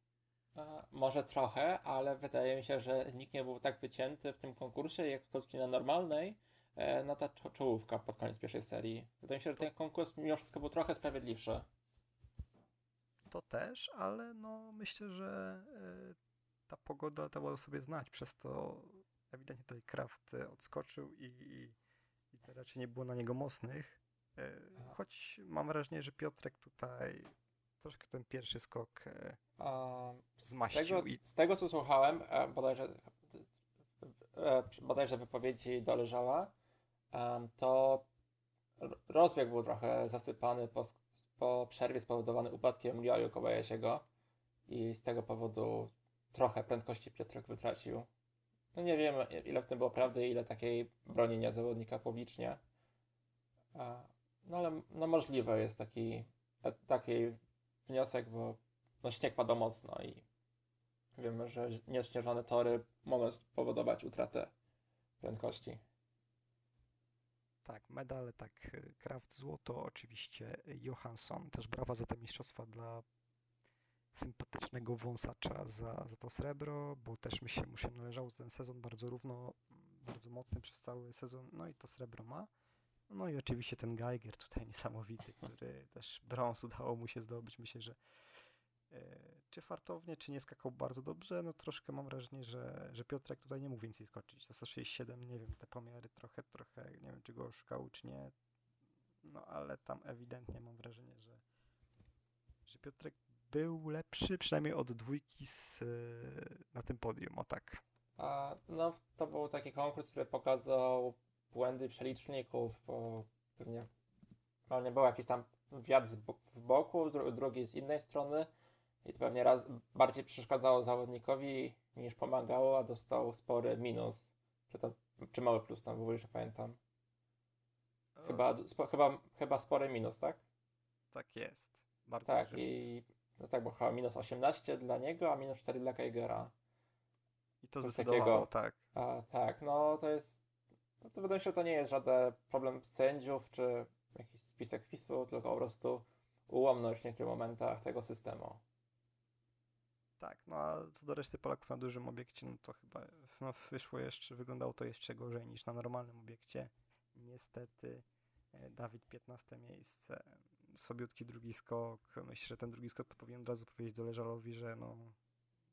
A, może trochę, ale wydaje mi się, że nikt nie był tak wycięty w tym konkursie jak w na normalnej, E, no ta czołówka pod koniec pierwszej serii. Wydaje mi się, że ten konkurs mimo wszystko był trochę sprawiedliwszy. To też, ale no myślę, że ta pogoda dała sobie znać, przez to ewidentnie tutaj Kraft odskoczył i, i, raczej nie było na niego mocnych. Y, choć mam wrażenie, że Piotrek tutaj troszkę ten pierwszy skok y, zmaścił. Z tego, i... z tego co słuchałem, bodajże, bodajże wypowiedzi doleżała, to rozbieg był trochę zasypany po, po przerwie spowodowany upadkiem Ryoyu Kobayashiego i z tego powodu trochę prędkości Piotrek wytracił. No nie wiem, ile w tym było prawdy, ile takiej bronienia zawodnika publicznie. No ale no możliwe jest taki, taki wniosek, bo no śnieg padał mocno i wiemy, że nieśnieżone tory mogą spowodować utratę prędkości. Tak, medale, tak, Kraft złoto, oczywiście Johansson, też brawa za te mistrzostwa dla sympatycznego wąsacza za, za to srebro, bo też mi się, mu się należał ten sezon bardzo równo, bardzo mocny przez cały sezon, no i to srebro ma. No i oczywiście ten Geiger tutaj niesamowity, który też brąz udało mu się zdobyć. Myślę, że E, czy fartownie, czy nie skakał bardzo dobrze, no troszkę mam wrażenie, że, że Piotrek tutaj nie mógł więcej skoczyć. To 167, nie wiem, te pomiary trochę, trochę, nie wiem, czy go oszukał, czy nie. No ale tam ewidentnie mam wrażenie, że, że Piotrek był lepszy, przynajmniej od dwójki z, na tym podium, o tak. A, no to był taki konkurs, który pokazał błędy przeliczników, bo pewnie no, nie był jakiś tam wiatr w boku, drugi z innej strony i to pewnie raz bardziej przeszkadzało zawodnikowi niż pomagało, a dostał spory minus. Czy, to, czy mały plus tam w ogóle, że pamiętam. Chyba, spo, chyba, chyba spory minus, tak? Tak jest. Bardzo tak, duży. i no tak, bo chyba minus 18 dla niego, a minus 4 dla Keigera. I to zdecydowało, tak. A, tak, no to jest, no to wydaje się, że to nie jest żaden problem sędziów, czy jakiś spisek FIS-u, tylko po prostu ułomność w niektórych momentach tego systemu. Tak, no a co do reszty Polaków na dużym obiekcie, no to chyba no, wyszło jeszcze, wyglądało to jeszcze gorzej niż na normalnym obiekcie. Niestety e, Dawid 15 miejsce, słabiutki drugi skok. Myślę, że ten drugi skok to powinien od razu powiedzieć do Leżalowi, że no,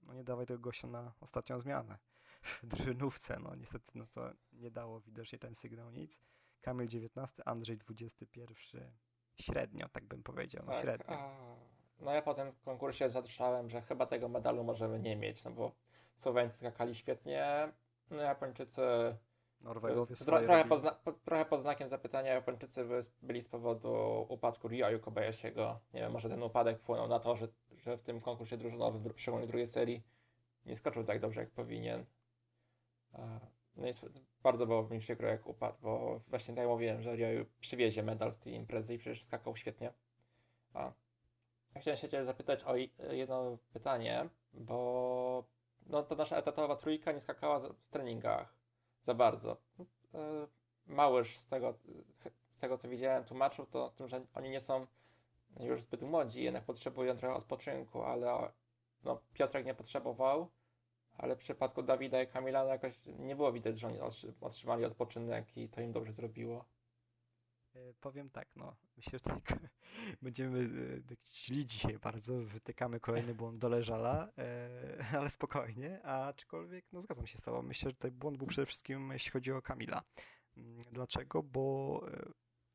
no nie dawaj tego gościa na ostatnią zmianę w drużynówce. No niestety no to nie dało widocznie ten sygnał nic. Kamil 19, Andrzej 21. Średnio, tak bym powiedział, no Tak, średnio. a, no ja po tym konkursie zatrzymałem, że chyba tego medalu możemy nie mieć, no bo Słoweńcy skakali świetnie, no Japończycy Norwegowie swoje trochę, pod zna, po, trochę pod znakiem zapytania Japończycy by- byli z powodu upadku Ryoyu Kobayashiego. Nie wiem, może ten upadek wpłynął na to, że, że w tym konkursie drużynowym, dru- szczególnie w drugiej serii, nie skoczył tak dobrze jak powinien. No i bardzo było mi przykro jak upadł, bo właśnie tak jak mówiłem, że Ryoyu przywiezie medal z tej imprezy i przecież skakał świetnie. A, chciałem się Cię zapytać o jedno pytanie, bo no, to nasza etatowa trójka nie skakała w treningach za bardzo. E, Małysz z tego, z tego co widziałem tłumaczył to tym, że oni nie są już zbyt młodzi, jednak potrzebują trochę odpoczynku, ale no, Piotrek nie potrzebował, ale w przypadku Dawida i Kamila no, jakoś nie było widać, że oni otrzy- otrzymali odpoczynek i to im dobrze zrobiło. E, Powiem tak, no, myślę, że tak będziemy źli dzisiaj bardzo, wytykamy kolejny błąd do Leżala, e, ale spokojnie, aczkolwiek, no zgadzam się z tobą, myślę, że tutaj błąd był przede wszystkim, jeśli chodzi o Kamila. Mm, Dlaczego? Bo e,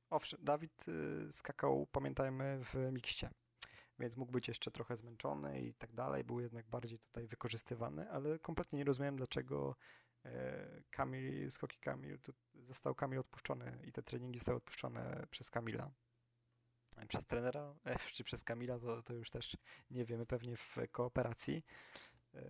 owszem, Dawid skakał, pamiętajmy, w mikście, więc mógł być jeszcze trochę zmęczony i tak dalej, był jednak bardziej tutaj wykorzystywany, ale kompletnie nie rozumiem, dlaczego Kamil, skoki Kamil, tu został Kamil odpuszczony i te treningi zostały odpuszczone przez Kamila. E, Przez trenera, e, czy przez Kamila, to, to już też nie wiemy, pewnie w kooperacji. E,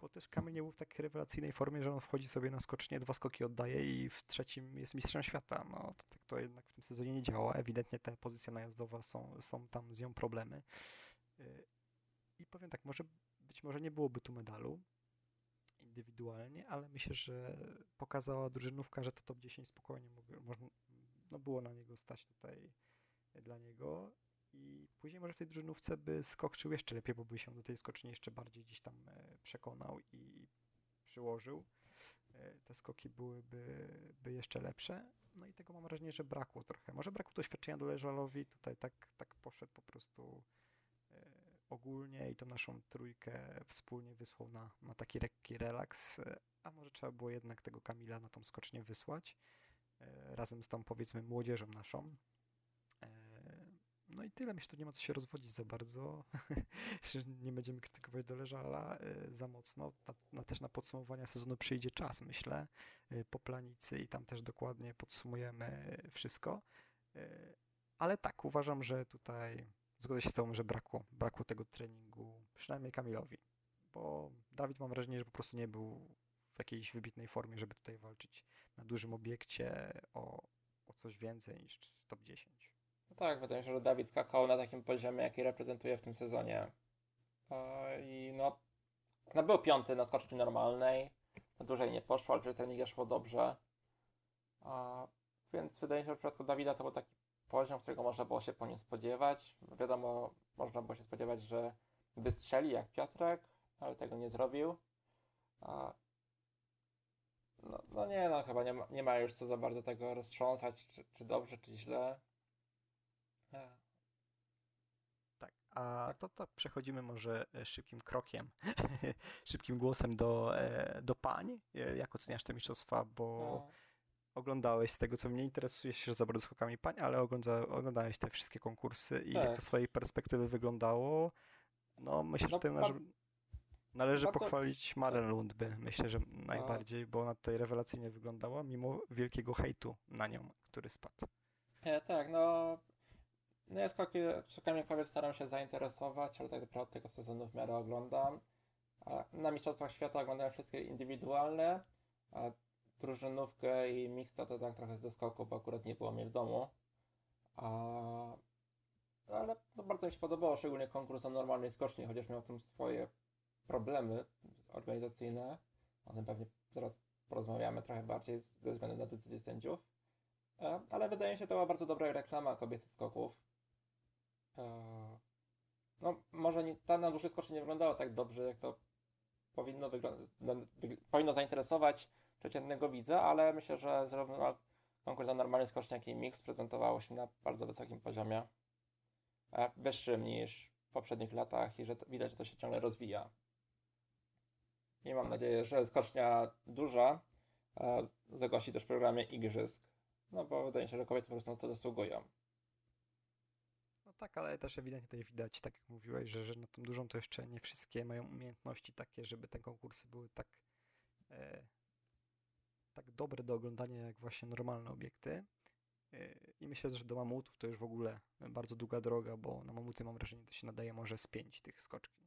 Bo też Kamil nie był w takiej rewelacyjnej formie, że on wchodzi sobie na skocznie, dwa skoki oddaje i w trzecim jest mistrzem świata. No to, tak to jednak w tym sezonie nie działa. Ewidentnie ta pozycja najazdowa są, są tam z nią problemy. E, I powiem tak, może być może nie byłoby tu medalu, indywidualnie, ale myślę, że pokazała drużynówka, że to top 10 spokojnie mógł, można, no było na niego stać tutaj dla niego i później może w tej drużynówce by skoczył jeszcze lepiej, bo by się do tej skoczni jeszcze bardziej gdzieś tam e, przekonał i przyłożył. E, Te skoki byłyby by jeszcze lepsze. No i tego mam wrażenie, że brakło trochę. Może brakło doświadczenia do Leżalowi, tutaj tak, tak poszedł po prostu ogólnie i tą naszą trójkę wspólnie wysłał na, na taki lekki relaks, a może trzeba było jednak tego Kamila na tą skocznię wysłać, e, razem z tą powiedzmy młodzieżą naszą. E, No i tyle, myślę, że nie ma co się rozwodzić za bardzo, nie będziemy krytykować Doleżala e, za mocno, na, na, też na podsumowania sezonu przyjdzie czas, myślę, po planicy i tam też dokładnie podsumujemy wszystko, ale tak, uważam, że tutaj zgodzę się z Tobą, że brakło, brakło tego treningu, przynajmniej Kamilowi, bo Dawid mam wrażenie, że po prostu nie był w jakiejś wybitnej formie, żeby tutaj walczyć na dużym obiekcie o, o coś więcej niż top 10. No tak, wydaje mi się, że Dawid skakał na takim poziomie, jaki reprezentuje w tym sezonie. E, I no, no był piąty na skoczni normalnej, na dłużej nie poszło, ale przy treningie szło dobrze. Więc wydaje mi się, że w przypadku Dawida to był taki poziom, którego można było się po nim spodziewać. Wiadomo, można było się spodziewać, że wystrzeli jak Piotrek, ale tego nie zrobił. No, no nie, no chyba nie ma, nie ma już co za bardzo tego roztrząsać, czy, czy dobrze, czy źle. Tak, a to, to przechodzimy może e, szybkim krokiem, szybkim głosem do, e, do pań. E, Jak oceniasz te mistrzostwa, bo no. Oglądałeś z tego, co mnie interesuje się za bardzo skokami pań, ale ogląda, oglądałeś te wszystkie konkursy i jak Tak. to z swojej perspektywy wyglądało. No myślę, że No, tutaj ba- należy, należy bardzo- pochwalić Maren Lundby, myślę, że najbardziej, bo ona tutaj rewelacyjnie wyglądała, mimo wielkiego hejtu na nią, który spadł. E, tak, no. No ja skoki, skokami kobiet staram się zainteresować, ale tak naprawdę tego sezonu w miarę oglądam. Na Mistrzostwach Świata oglądałem wszystkie indywidualne, a drużynówkę i mixto to tak trochę z doskoku, bo akurat nie było mnie w domu. A, ale bardzo mi się podobało, szczególnie konkurs na normalnej skoczni, chociaż miał tam swoje problemy organizacyjne. O tym pewnie zaraz porozmawiamy trochę bardziej ze względu na decyzję sędziów. E, Ale wydaje mi się, to była bardzo dobra reklama kobiecych skoków. E, No, może nie, ta na dłuższej skoczy nie wyglądała tak dobrze, jak to powinno wyglądać, powinno zainteresować przeciętnego widza, ale myślę, że zarówno konkurs na normalny skoczniak i mix prezentowało się na bardzo wysokim poziomie. A wyższym niż w poprzednich latach i że widać, że to się ciągle rozwija. I mam nadzieję, że skocznia duża e, zagości też w programie igrzysk. No bo wydaje mi się, że kobiety po prostu na to zasługują. No tak, ale też ewidentnie tutaj widać, tak jak mówiłeś, że, że na tą dużą to jeszcze nie wszystkie mają umiejętności takie, żeby te konkursy były tak, e, tak dobre do oglądania jak właśnie normalne obiekty. E, I myślę, że do mamutów to już w ogóle bardzo długa droga, bo na mamuty mam wrażenie, to się nadaje może z pięć tych skoczki.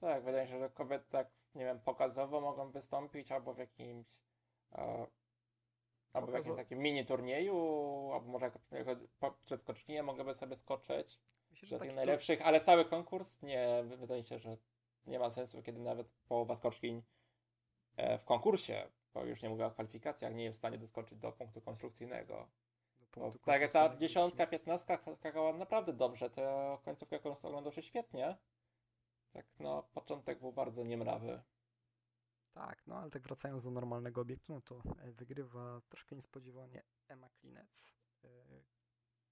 Tak, wydaje mi się, że kobiety tak, nie wiem, pokazowo mogą wystąpić albo w jakimś e, albo w jakimś takim mini turnieju, albo może przed skocznię mogłyby sobie skoczyć Myślę, do taki tych najlepszych, ale cały konkurs nie, wy- wydaje mi się, że nie ma sensu, kiedy nawet połowa skoczkiń e, w konkursie, bo już nie mówię o kwalifikacjach, nie jest w stanie doskoczyć do punktu konstrukcyjnego. do Bo punktu tak ta dziesiątka, piętnastka skakała naprawdę dobrze, to końcówkę konkursu oglądał się świetnie. Tak, no, początek był bardzo niemrawy. Tak, no ale tak wracając do normalnego obiektu, no to e, wygrywa troszkę niespodziewanie Emma Klinec. E,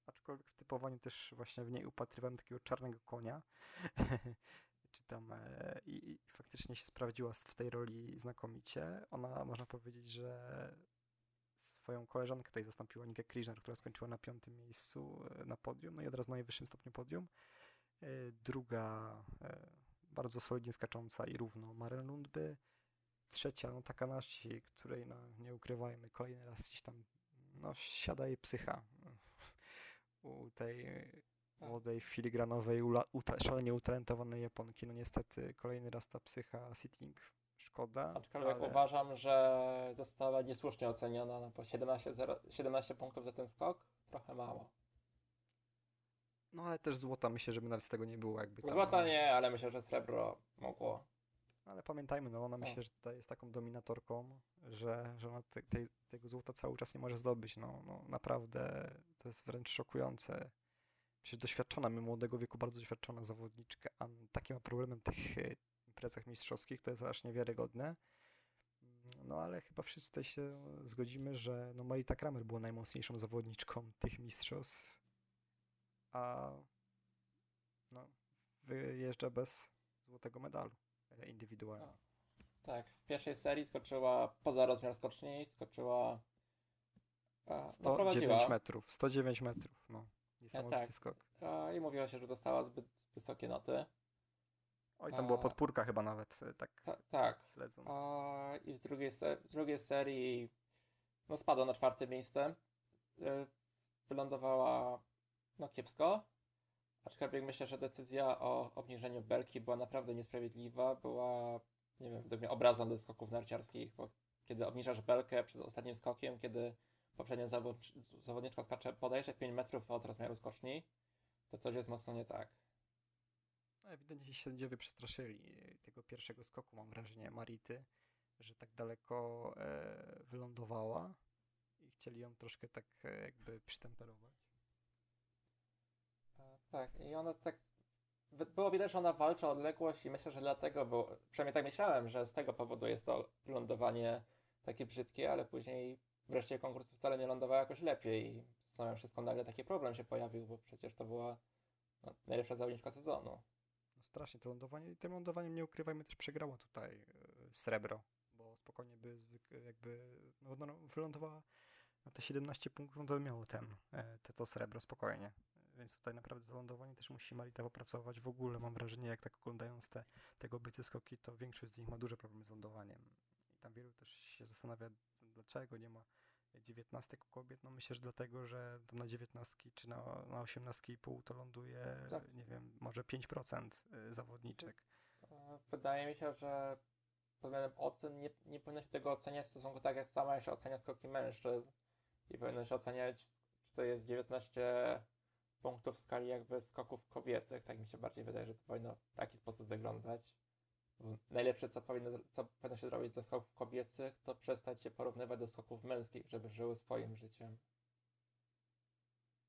Aczkolwiek w typowaniu też właśnie w niej upatrywałem takiego czarnego konia. Czy tam e, i, i faktycznie się sprawdziła w tej roli znakomicie. Ona można powiedzieć, że swoją koleżankę tutaj zastąpiła Nikę Kliżner, która skończyła na piątym miejscu e, na podium, no i od razu na najwyższym stopniu podium. E, Druga bardzo solidnie skacząca i równo Maren Lundby. Trzecia, no taka nasi, której no, nie ukrywajmy, kolejny raz gdzieś tam no, siada jej psycha u tej młodej, filigranowej, uta, szalenie utalentowanej Japonki. No niestety kolejny raz ta psycha sitting szkoda, Aczkolwiek ale uważam, że została niesłusznie oceniona, no bo 17, 0, 17 punktów za ten skok, trochę mało. no ale też złota myślę, żeby nawet z tego nie było jakby tam, Złota nie, ale myślę, że srebro mogło. Ale pamiętajmy, no ona myślę, że tutaj jest taką dominatorką, że, że ona te, tej, tego złota cały czas nie może zdobyć. No, no naprawdę to jest wręcz szokujące. Przecież doświadczona, my młodego wieku bardzo doświadczona zawodniczka, a takie ma problemy na tych e, imprezach mistrzowskich, to jest aż niewiarygodne. No ale chyba wszyscy tutaj się zgodzimy, że no Marita Kramer była najmocniejszą zawodniczką tych mistrzostw, a no, wyjeżdża bez złotego medalu e, indywidualnie. Tak, w pierwszej serii skoczyła poza rozmiar skoczni, skoczyła. A, no, 109 prowadziła. metrów, 109 metrów, no. Niesamowity tak. skok. A, I mówiło się, że dostała zbyt wysokie noty. Oj, tam była A- podpórka chyba nawet, e, tak Ta, tak. śledząc. A, I w drugiej, w drugiej serii no, spadła na czwarte miejsce. Wylądowała no, kiepsko. Aczkolwiek myślę, że decyzja o obniżeniu belki była naprawdę niesprawiedliwa. Była, nie wiem, według mnie obrazą do skoków narciarskich, bo kiedy obniżasz belkę przed ostatnim skokiem, kiedy poprzednia zawod- zawodniczka skacze podejrze 5 metrów od rozmiaru skoczni, to coś jest mocno nie tak. No, ewidentnie się sędziowie przestraszyli e, tego pierwszego skoku, mam wrażenie, Marity, że tak daleko e, wylądowała i chcieli ją troszkę tak e, jakby przytemperować. E, Tak, i ona tak. Było widać, że ona walczy o odległość, i myślę, że dlatego, bo przynajmniej tak myślałem, że z tego powodu jest to lądowanie takie brzydkie, ale później wreszcie konkursu wcale nie lądowała jakoś lepiej. I zastanawiam się, skąd nagle taki problem się pojawił, bo przecież to była no, najlepsza zawodniczka sezonu. No, strasznie to lądowanie i tym lądowaniem, nie ukrywajmy, też przegrała tutaj e, srebro, bo spokojnie by zwyk- jakby, no, no, no wylądowała na te 17 punktów, no to by miało ten, e, te, to srebro spokojnie. Więc tutaj naprawdę to lądowanie też musi Marita popracować. W ogóle mam wrażenie, jak tak oglądając te, te kobiece skoki, to większość z nich ma duże problemy z lądowaniem. I tam wielu też się zastanawia, dlaczego nie ma dziewiętnastek kobiet. No myślę, że dlatego, że tam na dziewiętnastki czy na, na osiemnastki pół to ląduje, Tak. nie wiem, może 5% y, zawodniczek. E, Wydaje mi się, że pod względem ocen nie, nie powinno się tego oceniać w stosunku tak, jak sama się ocenia skoki mężczyzn. I powinno się oceniać, czy to jest 19 punktów w skali jakby skoków kobiecych. Tak mi się bardziej wydaje, że to powinno w taki sposób wyglądać. Najlepsze, co powinno, co powinno się zrobić dla skoków kobiecych, to przestać się porównywać do skoków męskich, żeby żyły swoim życiem.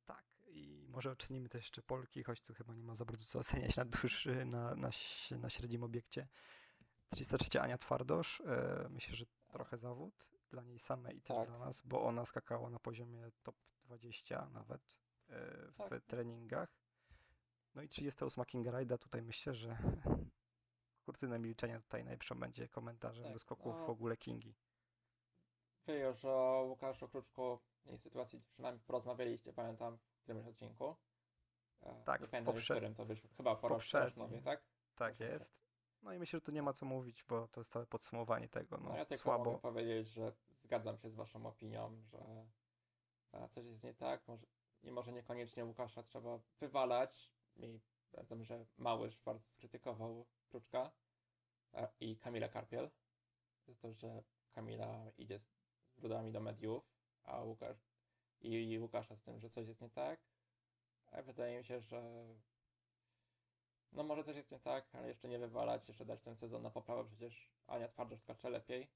Tak, i może ocenimy też jeszcze Polki, choć tu chyba nie ma za bardzo co oceniać na dłuższy, na, na, na średnim obiekcie. 33 Ania Twardosz, e, myślę, że trochę zawód. dla niej samej i też Tak. dla nas, bo ona skakała na poziomie top 20 nawet e, w Tak. treningach. No i 38 King Ride'a, tutaj myślę, że kurtynę milczenia tutaj najlepszą będzie komentarzem Tak, do skoków no. w ogóle Kingi. Wy już o Łukaszu Kruczku i sytuacji przynajmniej porozmawialiście, pamiętam, w którymś odcinku. E, Tak, Nie w pamiętam poprze- którym, to być chyba po poprzednim. Tak? Tak jest. No i myślę, że tu nie ma co mówić, bo to jest całe podsumowanie tego. No, No ja tylko słabo. mogę powiedzieć, że zgadzam się z waszą opinią, że e, coś jest nie tak, może, i może niekoniecznie Łukasza trzeba wywalać. I pamiętam, że Małysz bardzo skrytykował Kruczka e, i Kamila Karpiel. Za to, że Kamila idzie z brudami do mediów, a Łukasz i, Łukasza z tym, że coś jest nie tak. Wydaje mi się, że no może coś jest nie tak, ale jeszcze nie wywalać, jeszcze dać ten sezon na poprawę, przecież Ania Twardosz skacze lepiej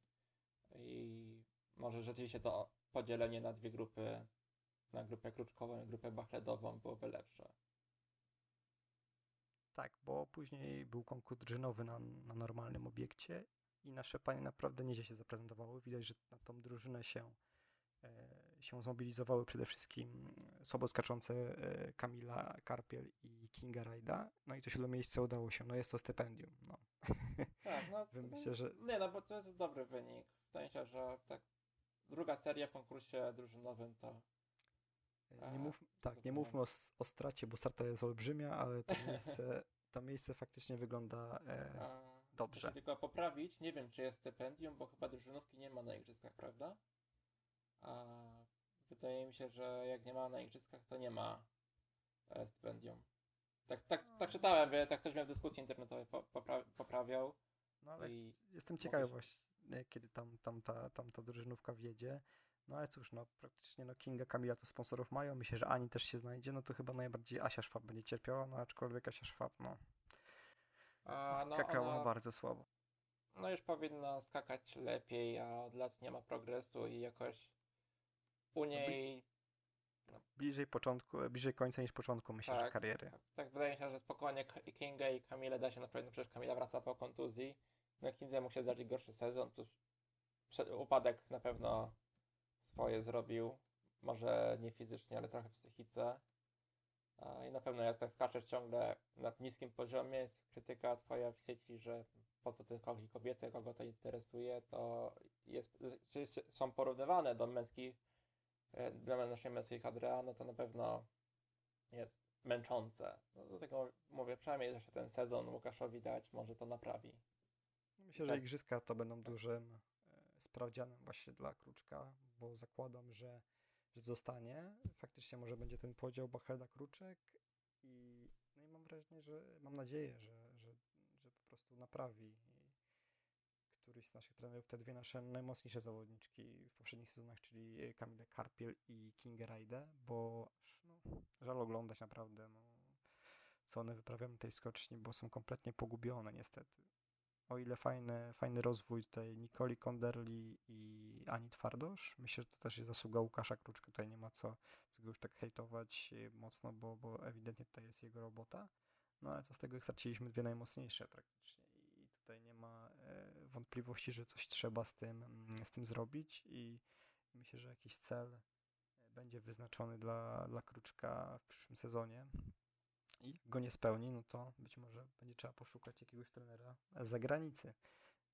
i może rzeczywiście to podzielenie na dwie grupy, na grupę kruczkową i grupę bachledową byłoby lepsze. Tak, bo później był konkurs drużynowy na, na normalnym obiekcie i nasze panie naprawdę nieźle się zaprezentowały. Widać, że na tą drużynę się, e, się zmobilizowały przede wszystkim słabo skaczące e, Kamila Karpiel i Kinga Rajda. No i to siódme miejsce udało się. No jest to stypendium. No. Tak, no myślę, że- Nie, no bo to jest dobry wynik. W sensie, że tak druga seria w konkursie drużynowym to Nie mów, tak, nie mówmy o, o stracie, bo strata jest olbrzymia, ale to miejsce, to miejsce faktycznie wygląda e, dobrze. Tylko poprawić. Nie wiem, czy jest stypendium, bo chyba drużynówki nie ma na igrzyskach, prawda? A wydaje mi się, że jak nie ma na igrzyskach, to nie ma e, stypendium. Tak, tak, tak czytałem, wie, tak ktoś mnie w dyskusji internetowej po, popra poprawiał No ale Jestem ciekawy się- właśnie, kiedy tam, tam, ta, tam ta drużynówka wjedzie. No ale cóż, no praktycznie no Kinga, Kamila to sponsorów mają. Myślę, że Ani też się znajdzie. No to chyba najbardziej Asia Szwab będzie cierpiała, no aczkolwiek Asia Szwab, no a, no, skakała ona, bardzo słabo. no już powinna skakać lepiej, a od lat nie ma progresu i jakoś No u niej Bliżej początku, bliżej końca niż początku myślę, że Tak. kariery. Tak, tak wydaje mi się, że spokojnie Kinga i Kamilę da się naprawić, no przecież Kamila wraca po kontuzji. No Kindze mógł się zdarzyć gorszy sezon, tu upadek na pewno swoje zrobił, może nie fizycznie, ale trochę w psychice. I na pewno jest tak, skaczesz ciągle na niskim poziomie, jest krytyka twoja w sieci, że po co te koki kobiece, kogo to interesuje, to jest, są porównywane do męskich, e, dla naszej męskiej kadry, a no to na pewno jest męczące. No do tego mówię, przynajmniej jeszcze ten sezon Łukaszowi dać, może to naprawi. Myślę, że Tak. igrzyska to będą dużym e, sprawdzianem właśnie dla Kruczka, bo zakładam, że, że zostanie. Faktycznie może będzie ten podział Bachelda-Kruczek i no i mam wrażenie, że mam nadzieję, że, że, że po prostu naprawi któryś z naszych trenerów te dwie nasze najmocniejsze zawodniczki w poprzednich sezonach, czyli Kamilę Karpiel i Kingę Rajdę, bo no, żal oglądać naprawdę, no, co one wyprawiają tej skoczni, bo są kompletnie pogubione niestety o ile fajny, fajny rozwój tutaj Nikoli Konderli i Ani Twardosz, myślę, że to też jest zasługa Łukasza Kruczka, tutaj nie ma co, co go już tak hejtować e, mocno, bo, bo ewidentnie tutaj jest jego robota, no ale co z tego, jak straciliśmy dwie najmocniejsze praktycznie. I tutaj nie ma e, wątpliwości, że coś trzeba z tym, mm, z tym zrobić. I myślę, że jakiś cel e, będzie wyznaczony dla, dla Kruczka w przyszłym sezonie i go nie spełni, no to być może będzie trzeba poszukać jakiegoś trenera z zagranicy,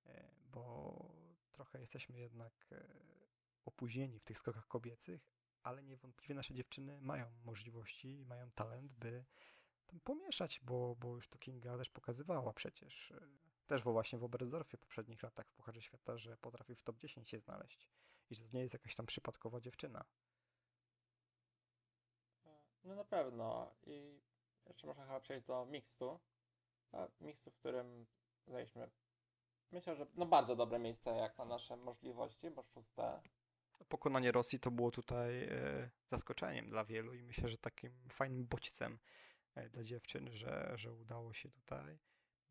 e, bo trochę jesteśmy jednak e, opóźnieni w tych skokach kobiecych, ale niewątpliwie nasze dziewczyny mają możliwości, mają talent, by tam pomieszać, bo, bo już to Kinga też pokazywała przecież, e, też właśnie w Oberstdorfie w poprzednich latach w Pucharze Świata, że potrafi w top 10 się znaleźć i że to nie jest jakaś tam przypadkowa dziewczyna. No na pewno. I jeszcze można chyba przejść do mixtu. Mixtu, w którym zajęliśmy, myślę, że no bardzo dobre miejsce jak na nasze możliwości, bo szóste. Pokonanie Rosji to było tutaj e, zaskoczeniem dla wielu i myślę, że takim fajnym bodźcem e, dla dziewczyn, że, że udało się tutaj.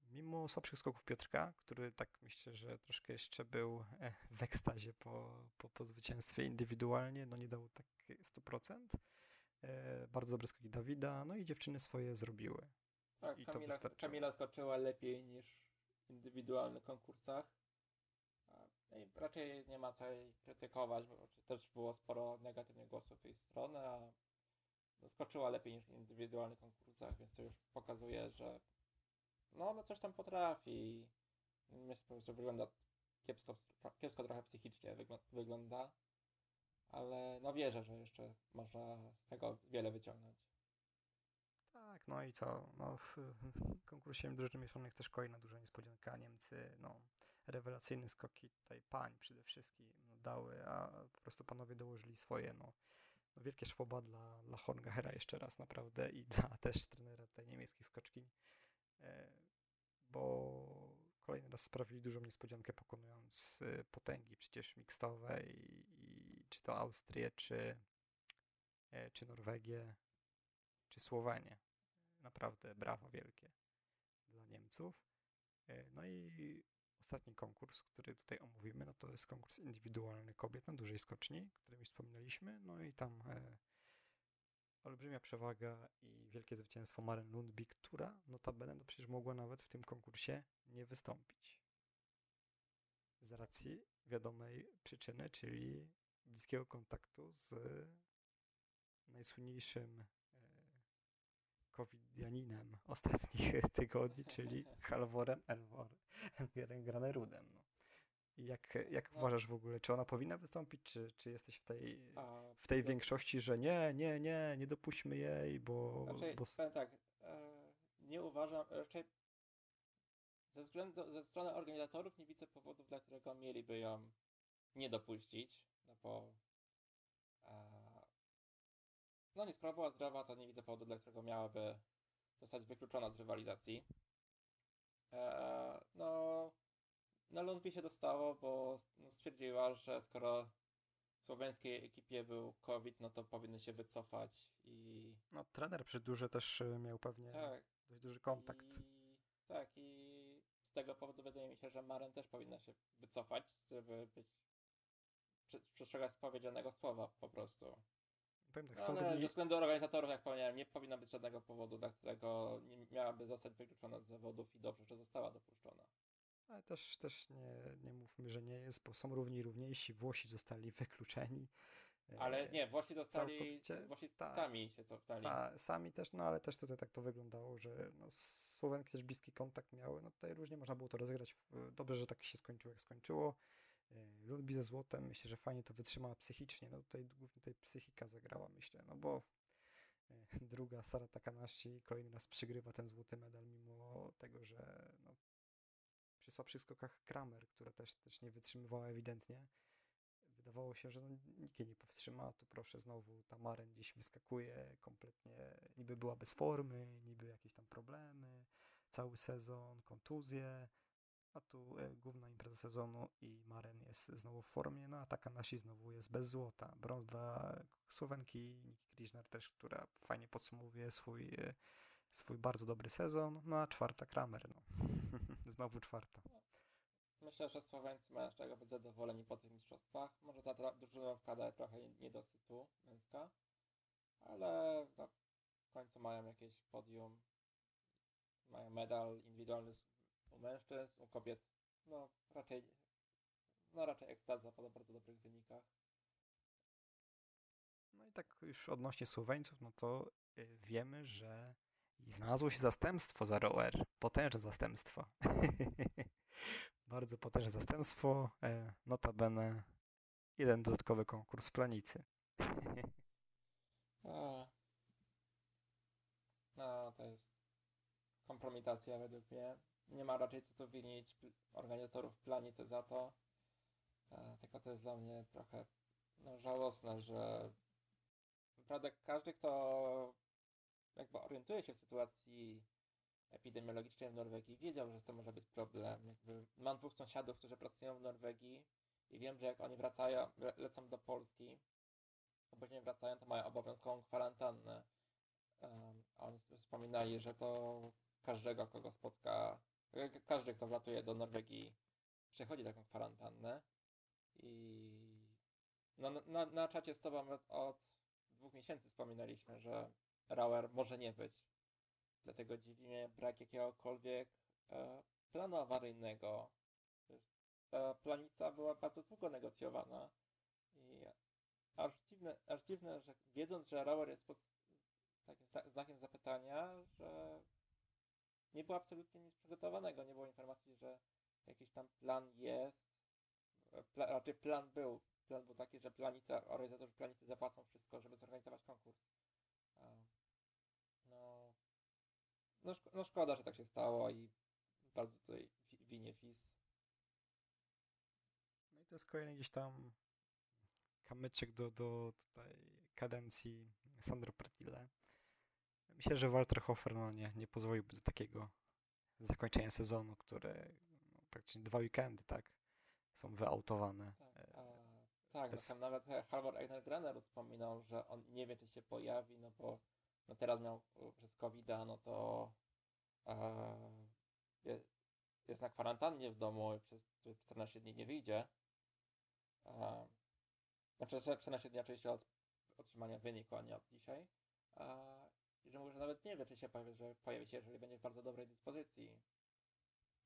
Mimo słabszych skoków Piotrka, który tak myślę, że troszkę jeszcze był e, w ekstazie po, po, po zwycięstwie indywidualnie, no nie dał tak 100%. E, bardzo dobre skoki Dawida, no i dziewczyny swoje zrobiły. Tak, I Kamila. Kamila skoczyła lepiej niż w indywidualnych konkursach. Raczej nie ma co jej krytykować, bo też było sporo negatywnych głosów w jej stronę, a no, skoczyła lepiej niż w indywidualnych konkursach, więc to już pokazuje, że no ona coś tam potrafi. Myślę, że wygląda kiepsko, kiepsko trochę psychicznie wygląda, ale no wierzę, że jeszcze można z tego wiele wyciągnąć. Tak, no i co? No, w konkursie drużyn mieszanych też kolejna duża niespodzianka. Niemcy, no, rewelacyjne skoki tutaj pań przede wszystkim no, dały, a po prostu panowie dołożyli swoje, no. no wielkie szpoba dla, dla Horngachera jeszcze raz naprawdę i dla też trenera tej niemieckiej skoczki, e, bo kolejny raz sprawili dużą niespodziankę pokonując e, potęgi przecież mikstowe i, to Austrię, czy, e, czy Norwegię, czy Słowenię. Naprawdę brawa wielkie dla Niemców. No i ostatni konkurs, który tutaj omówimy, no to jest konkurs indywidualny kobiet na dużej skoczni, o którym już wspominaliśmy. No i tam e, olbrzymia przewaga i wielkie zwycięstwo Maren Lundby, która notabene no przecież mogła nawet w tym konkursie nie wystąpić. Z racji wiadomej przyczyny, czyli bliskiego kontaktu z najsłynniejszym covidianinem ostatnich tygodni, czyli Halvorem Elgerem Granerudem. No. Jak, jak no. uważasz w ogóle, czy ona powinna wystąpić, czy, czy jesteś w tej, w tej większości, że nie, nie, nie, nie dopuśćmy jej, bo... Raczej, bo... powiem tak, e, nie uważam, raczej ze, względu, ze strony organizatorów nie widzę powodów, dla którego mieliby ją nie dopuścić, no bo no nie, skoro była zdrowa, to nie widzę powodu, dla którego miałaby zostać wykluczona z rywalizacji. Eee, no, na Lundby się dostało, bo no, stwierdziła, że skoro w słoweńskiej ekipie był COVID, no to powinny się wycofać i... No, trener przy duży też e, miał pewnie tak. dość duży kontakt. I, tak, i z tego powodu wydaje mi się, że Maren też powinna się wycofać, żeby być przestrzegać powiedzianego słowa po prostu. Powiem tak, ale ze względu organizatorów, jak powiedziałem, nie powinno być żadnego powodu, dla którego nie miałaby zostać wykluczona z zawodów i dobrze, że została dopuszczona. Ale też, też nie, nie mówmy, że nie jest, bo są równi równiejsi. Włosi zostali wykluczeni. Ale nie, Włosi zostali, Włosi ta, sami się cofnęli. Sa, sami też, no ale też tutaj tak to wyglądało, że no, Słowenki też bliski kontakt miały. No tutaj różnie można było to rozegrać. Dobrze, że tak się skończyło, jak skończyło. E, Ludbi ze złotem, myślę, że fajnie to wytrzymała psychicznie. No tutaj głównie tutaj psychika zagrała, myślę, no bo e, druga Sara Takanashi kolejny raz przygrywa ten złoty medal, mimo tego, że no, przy słabszych skokach Kramer, która też, też nie wytrzymywała ewidentnie. Wydawało się, że no, nikt jej nie powstrzyma. Tu proszę znowu ta Maren gdzieś wyskakuje kompletnie, niby była bez formy, niby jakieś tam problemy, cały sezon, kontuzje a tu e, główna impreza sezonu i Maren jest znowu w formie, no a Takanashi znowu jest bez złota. Brąz dla Słowenki Niki Krishner też, która fajnie podsumowuje swój, e, swój bardzo dobry sezon, no a czwarta Kramer, no. znowu czwarta. Myślę, że Słoweńcy mają z czego być zadowoleni po tych mistrzostwach. Może ta drużynówka daje trochę niedosytu męska, ale no, w końcu mają jakieś podium, mają medal indywidualny u mężczyzn, u kobiet, no raczej, no raczej ekstaza po bardzo dobrych wynikach. No i tak już odnośnie Słoweńców, no to y, wiemy, że znalazło się zastępstwo za rower. Potężne zastępstwo. Bardzo potężne zastępstwo. E, notabene jeden dodatkowy konkurs w planicy. no, to jest kompromitacja według mnie nie ma raczej co tu winić organizatorów planicy za to. E, tylko to jest dla mnie trochę no, żałosne, że naprawdę każdy, kto jakby orientuje się w sytuacji epidemiologicznej w Norwegii, wiedział, że to może być problem. Jakby mam dwóch sąsiadów, którzy pracują w Norwegii i wiem, że jak oni wracają, le lecą do Polski, a później wracają, to mają obowiązkową kwarantannę. Um, oni wspominali, że to każdego, kogo spotka każdy, kto wlatuje do Norwegii, przechodzi taką kwarantannę. I no, na, na czacie z tobą od, od dwóch miesięcy wspominaliśmy, że Rauer może nie być. Dlatego dziwi mnie brak jakiegokolwiek e, planu awaryjnego. ta planica była bardzo długo negocjowana i aż dziwne, aż dziwne że wiedząc, że Rower jest pod takim znakiem zapytania, że nie było absolutnie nic przygotowanego, nie było informacji, że jakiś tam plan jest, Pla, raczej plan był, plan był taki, że planica, organizatorzy planicy zapłacą wszystko, żeby zorganizować konkurs. No, no, szko no szkoda, że tak się stało i bardzo tutaj winie FIS. No i to jest kolejny gdzieś tam kamyczek do, do tutaj kadencji Sandro Pertile. Myślę, że Walter Hofer no nie, nie pozwoliłby do takiego zakończenia sezonu, które no, praktycznie dwa weekendy, tak, są wyautowane. Tak, a, tak Bez... no tam nawet Halvor Egner Grenner wspominał, że on nie wie, czy się pojawi, no bo no teraz miał przez covid no to e, jest na kwarantannie w domu i przez 14 dni nie wyjdzie. E, znaczy 14 dni oczywiście od otrzymania wyniku, a nie od dzisiaj. E, I że może nawet nie wie, czy się pojawi, że pojawi się, jeżeli będzie w bardzo dobrej dyspozycji.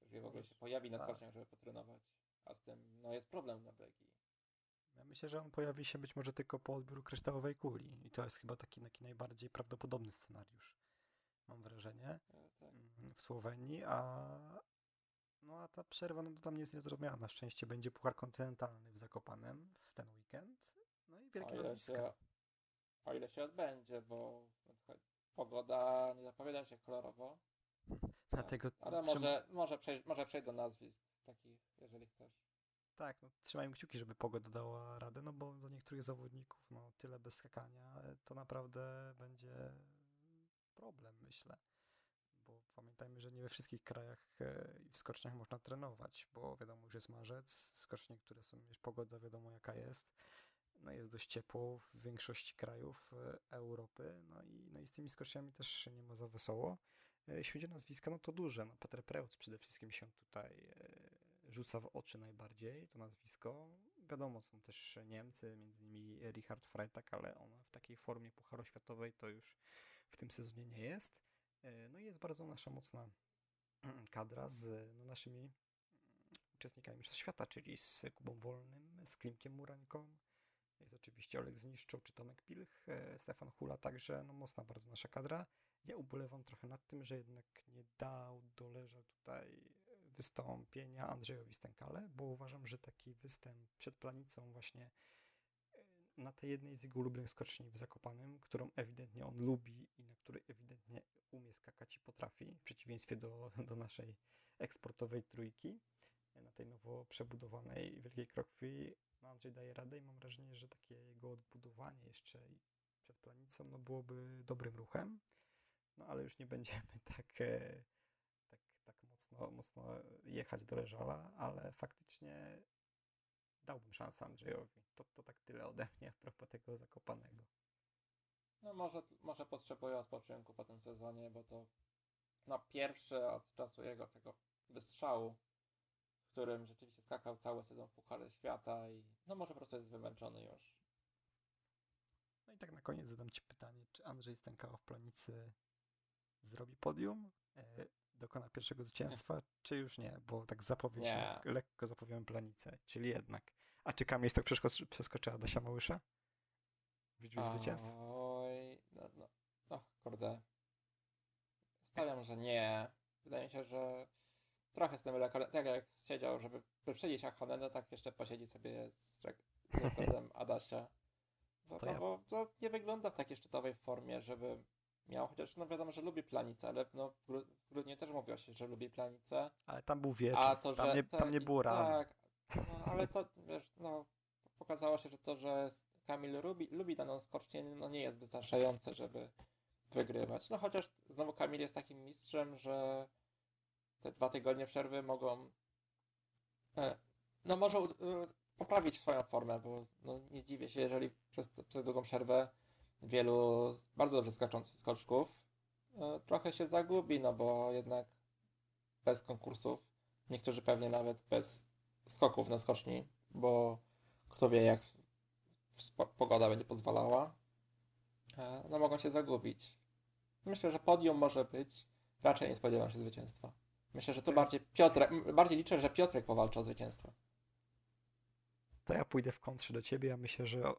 Jeżeli w ogóle się pojawi na tak. skoczniach, żeby potrenować. A z tym no, jest problem w Norwegii. Ja myślę, że on pojawi się być może tylko po odbiór kryształowej kuli. I to jest chyba taki, taki najbardziej prawdopodobny scenariusz. Mam wrażenie. E, tak. Mm, w Słowenii, a no a ta przerwa no to tam nie jest niezrozumiała. Na szczęście będzie Puchar Kontynentalny w Zakopanem w ten weekend. No i wielkie o nazwiska. Się, o ile się odbędzie, bo pogoda nie zapowiada się kolorowo. Dlatego Ale może, może, przejść, może przejść do nazwisk takich, jeżeli chcesz. Tak, no, trzymajmy kciuki, żeby pogoda dała radę, no bo do niektórych zawodników no, tyle bez skakania to naprawdę będzie problem, myślę. Bo pamiętajmy, że nie we wszystkich krajach e, i w skoczniach można trenować, bo wiadomo, już jest marzec, skocznie, które są, już pogoda wiadomo jaka jest, no jest dość ciepło w większości krajów e, Europy, no i, no i z tymi skoczniami też nie ma za wesoło. E, jeśli chodzi o nazwiska, no to duże, no Peter Preutz przede wszystkim się tutaj rzuca w oczy najbardziej, to nazwisko. Wiadomo, są też Niemcy, między innymi Richard Freitag, ale on w takiej formie pucharoświatowej to już w tym sezonie nie jest. E, no i jest bardzo nasza mocna kadra z no, naszymi mm, uczestnikami Mistrzostw Świata, czyli z Kubą Wolnym, z Klimkiem Murańką, jest oczywiście Oleg Zniszczą czy Tomek Pilch, e, Stefan Hula, także no, mocna bardzo nasza kadra. Ja ubolewam trochę nad tym, że jednak nie dał doleża tutaj wystąpienia Andrzejowi Stękale, bo uważam, że taki występ przed planicą właśnie na tej jednej z jego ulubionych skoczni w Zakopanym, którą ewidentnie on lubi i na której ewidentnie umie skakać i potrafi, w przeciwieństwie do, do naszej eksportowej trójki, na tej nowo przebudowanej Wielkiej Krokwi, no Andrzej daje radę i mam wrażenie, że takie jego odbudowanie jeszcze przed planicą no byłoby dobrym ruchem, no ale już nie będziemy tak, e, tak, tak mocno, mocno jechać do Leżala, ale faktycznie dałbym szansę Andrzejowi. To, to tak tyle ode mnie a propos tego zakopanego. No może, może potrzebuje odpoczynku po tym sezonie, bo to no pierwszy od czasu jego tego wystrzału, którym rzeczywiście skakał cały sezon w Pucharze Świata i no może po prostu jest wymęczony już. No i tak na koniec zadam Ci pytanie, czy Andrzej Stękała w Planicy zrobi podium? E, dokona pierwszego zwycięstwa, czy już nie? Bo tak zapowiedź, lekko zapowiemy planicę, czyli jednak. A czy Kamil tak przeskoczyła Adasia Małysza? W liczbie zwycięstw? Oj, no, no, no, kurde. Stawiam, że nie. Wydaje mi się, że trochę z tym rekordem, tak jak siedział, żeby wyprzedzić Achonę, tak jeszcze posiedzi sobie z rekordem Adasia. Bo, to, no, ja... bo to nie wygląda w takiej szczytowej formie, żeby miał, chociaż no wiadomo, że lubi planicę, ale no, w grudniu też mówiło się, że lubi planicę. Ale tam był wieczór, a to, tam, że, nie, tam nie było rano. Tak, no, ale to wiesz, no, pokazało się, że to, że Kamil lubi, lubi daną skocznię, no nie jest wystarczające, żeby wygrywać. No chociaż znowu Kamil jest takim mistrzem, że te dwa tygodnie przerwy mogą e, no może e, poprawić swoją formę, bo no, nie zdziwię się, jeżeli przez, przez długą przerwę wielu bardzo dobrze skaczących skoczków e, trochę się zagubi, no bo jednak bez konkursów, niektórzy pewnie nawet bez skoków na skoczni, bo kto wie jak pogoda będzie pozwalała, no mogą się zagubić. Myślę, że podium może być, raczej nie spodziewam się zwycięstwa. Myślę, że tu bardziej Piotrek, bardziej liczę, że Piotrek powalczy o zwycięstwo. To ja pójdę w kontrze do ciebie. Ja myślę, że e,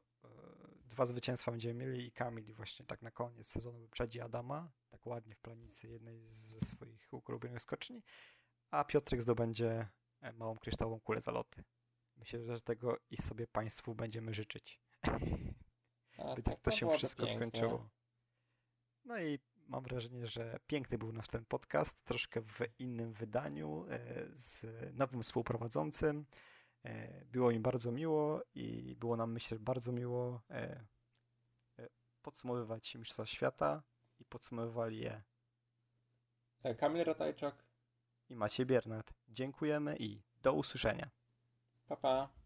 dwa zwycięstwa będziemy mieli i Kamil właśnie tak na koniec sezonu wyprzedzi Adama, tak ładnie w planicy jednej ze swoich ulubionych skoczni, a Piotrek zdobędzie e, małą kryształową kulę zaloty. Myślę, że tego i sobie Państwu będziemy życzyć. A, By tak to się byłoby wszystko pięknie. skończyło. No i mam wrażenie, że piękny był nasz ten podcast, troszkę w innym wydaniu, e, z nowym współprowadzącym. E, Było mi bardzo miło i było nam, myślę, bardzo miło e, podsumowywać Mistrzostwa Świata i podsumowywali je Kamil Ratajczak, i Maciej Biernat. Dziękujemy i do usłyszenia. pa pa.